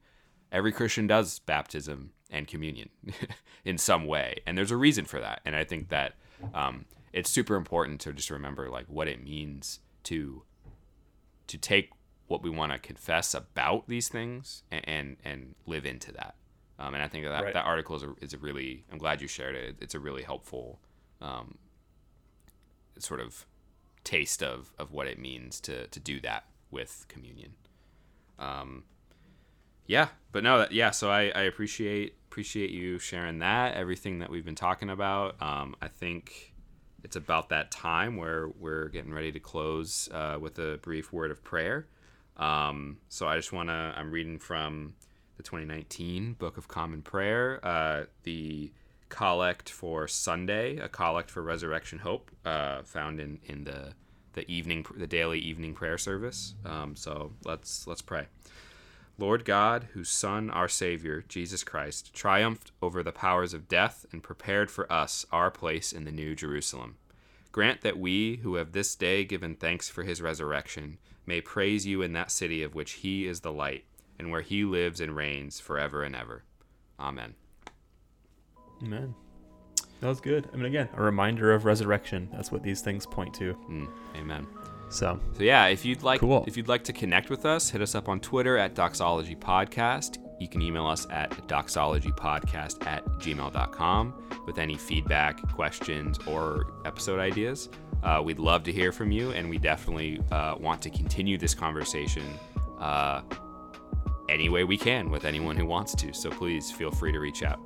Every Christian does baptism and communion in some way, and there's a reason for that. And I think that um, it's super important to just remember like what it means to to take what we want to confess about these things and and, and live into that. Um, and I think that right. that article is a, is a really. I'm glad you shared it. It's a really helpful um, sort of taste of, of what it means to, to do that with communion. Um, yeah, but no, yeah. So I, I appreciate appreciate you sharing that everything that we've been talking about. Um, I think it's about that time where we're getting ready to close uh, with a brief word of prayer. Um, so I just want to. I'm reading from the 2019 Book of Common Prayer. Uh, the collect for Sunday, a collect for Resurrection Hope, uh, found in in the the evening, the daily evening prayer service. Um, so let's let's pray. Lord God, whose Son, our Savior, Jesus Christ, triumphed over the powers of death and prepared for us our place in the New Jerusalem. Grant that we, who have this day given thanks for his resurrection, may praise you in that city of which he is the light, and where he lives and reigns forever and ever. Amen. Amen. That was good. I mean, again, a reminder of resurrection. That's what these things point to. Mm, amen. So, so yeah, if you'd like, cool. if you'd like to connect with us, hit us up on Twitter at Doxology Podcast. You can email us at doxologypodcast at gmail.com with any feedback, questions, or episode ideas. Uh, we'd love to hear from you, and we definitely uh, want to continue this conversation uh, any way we can with anyone who wants to. So please feel free to reach out.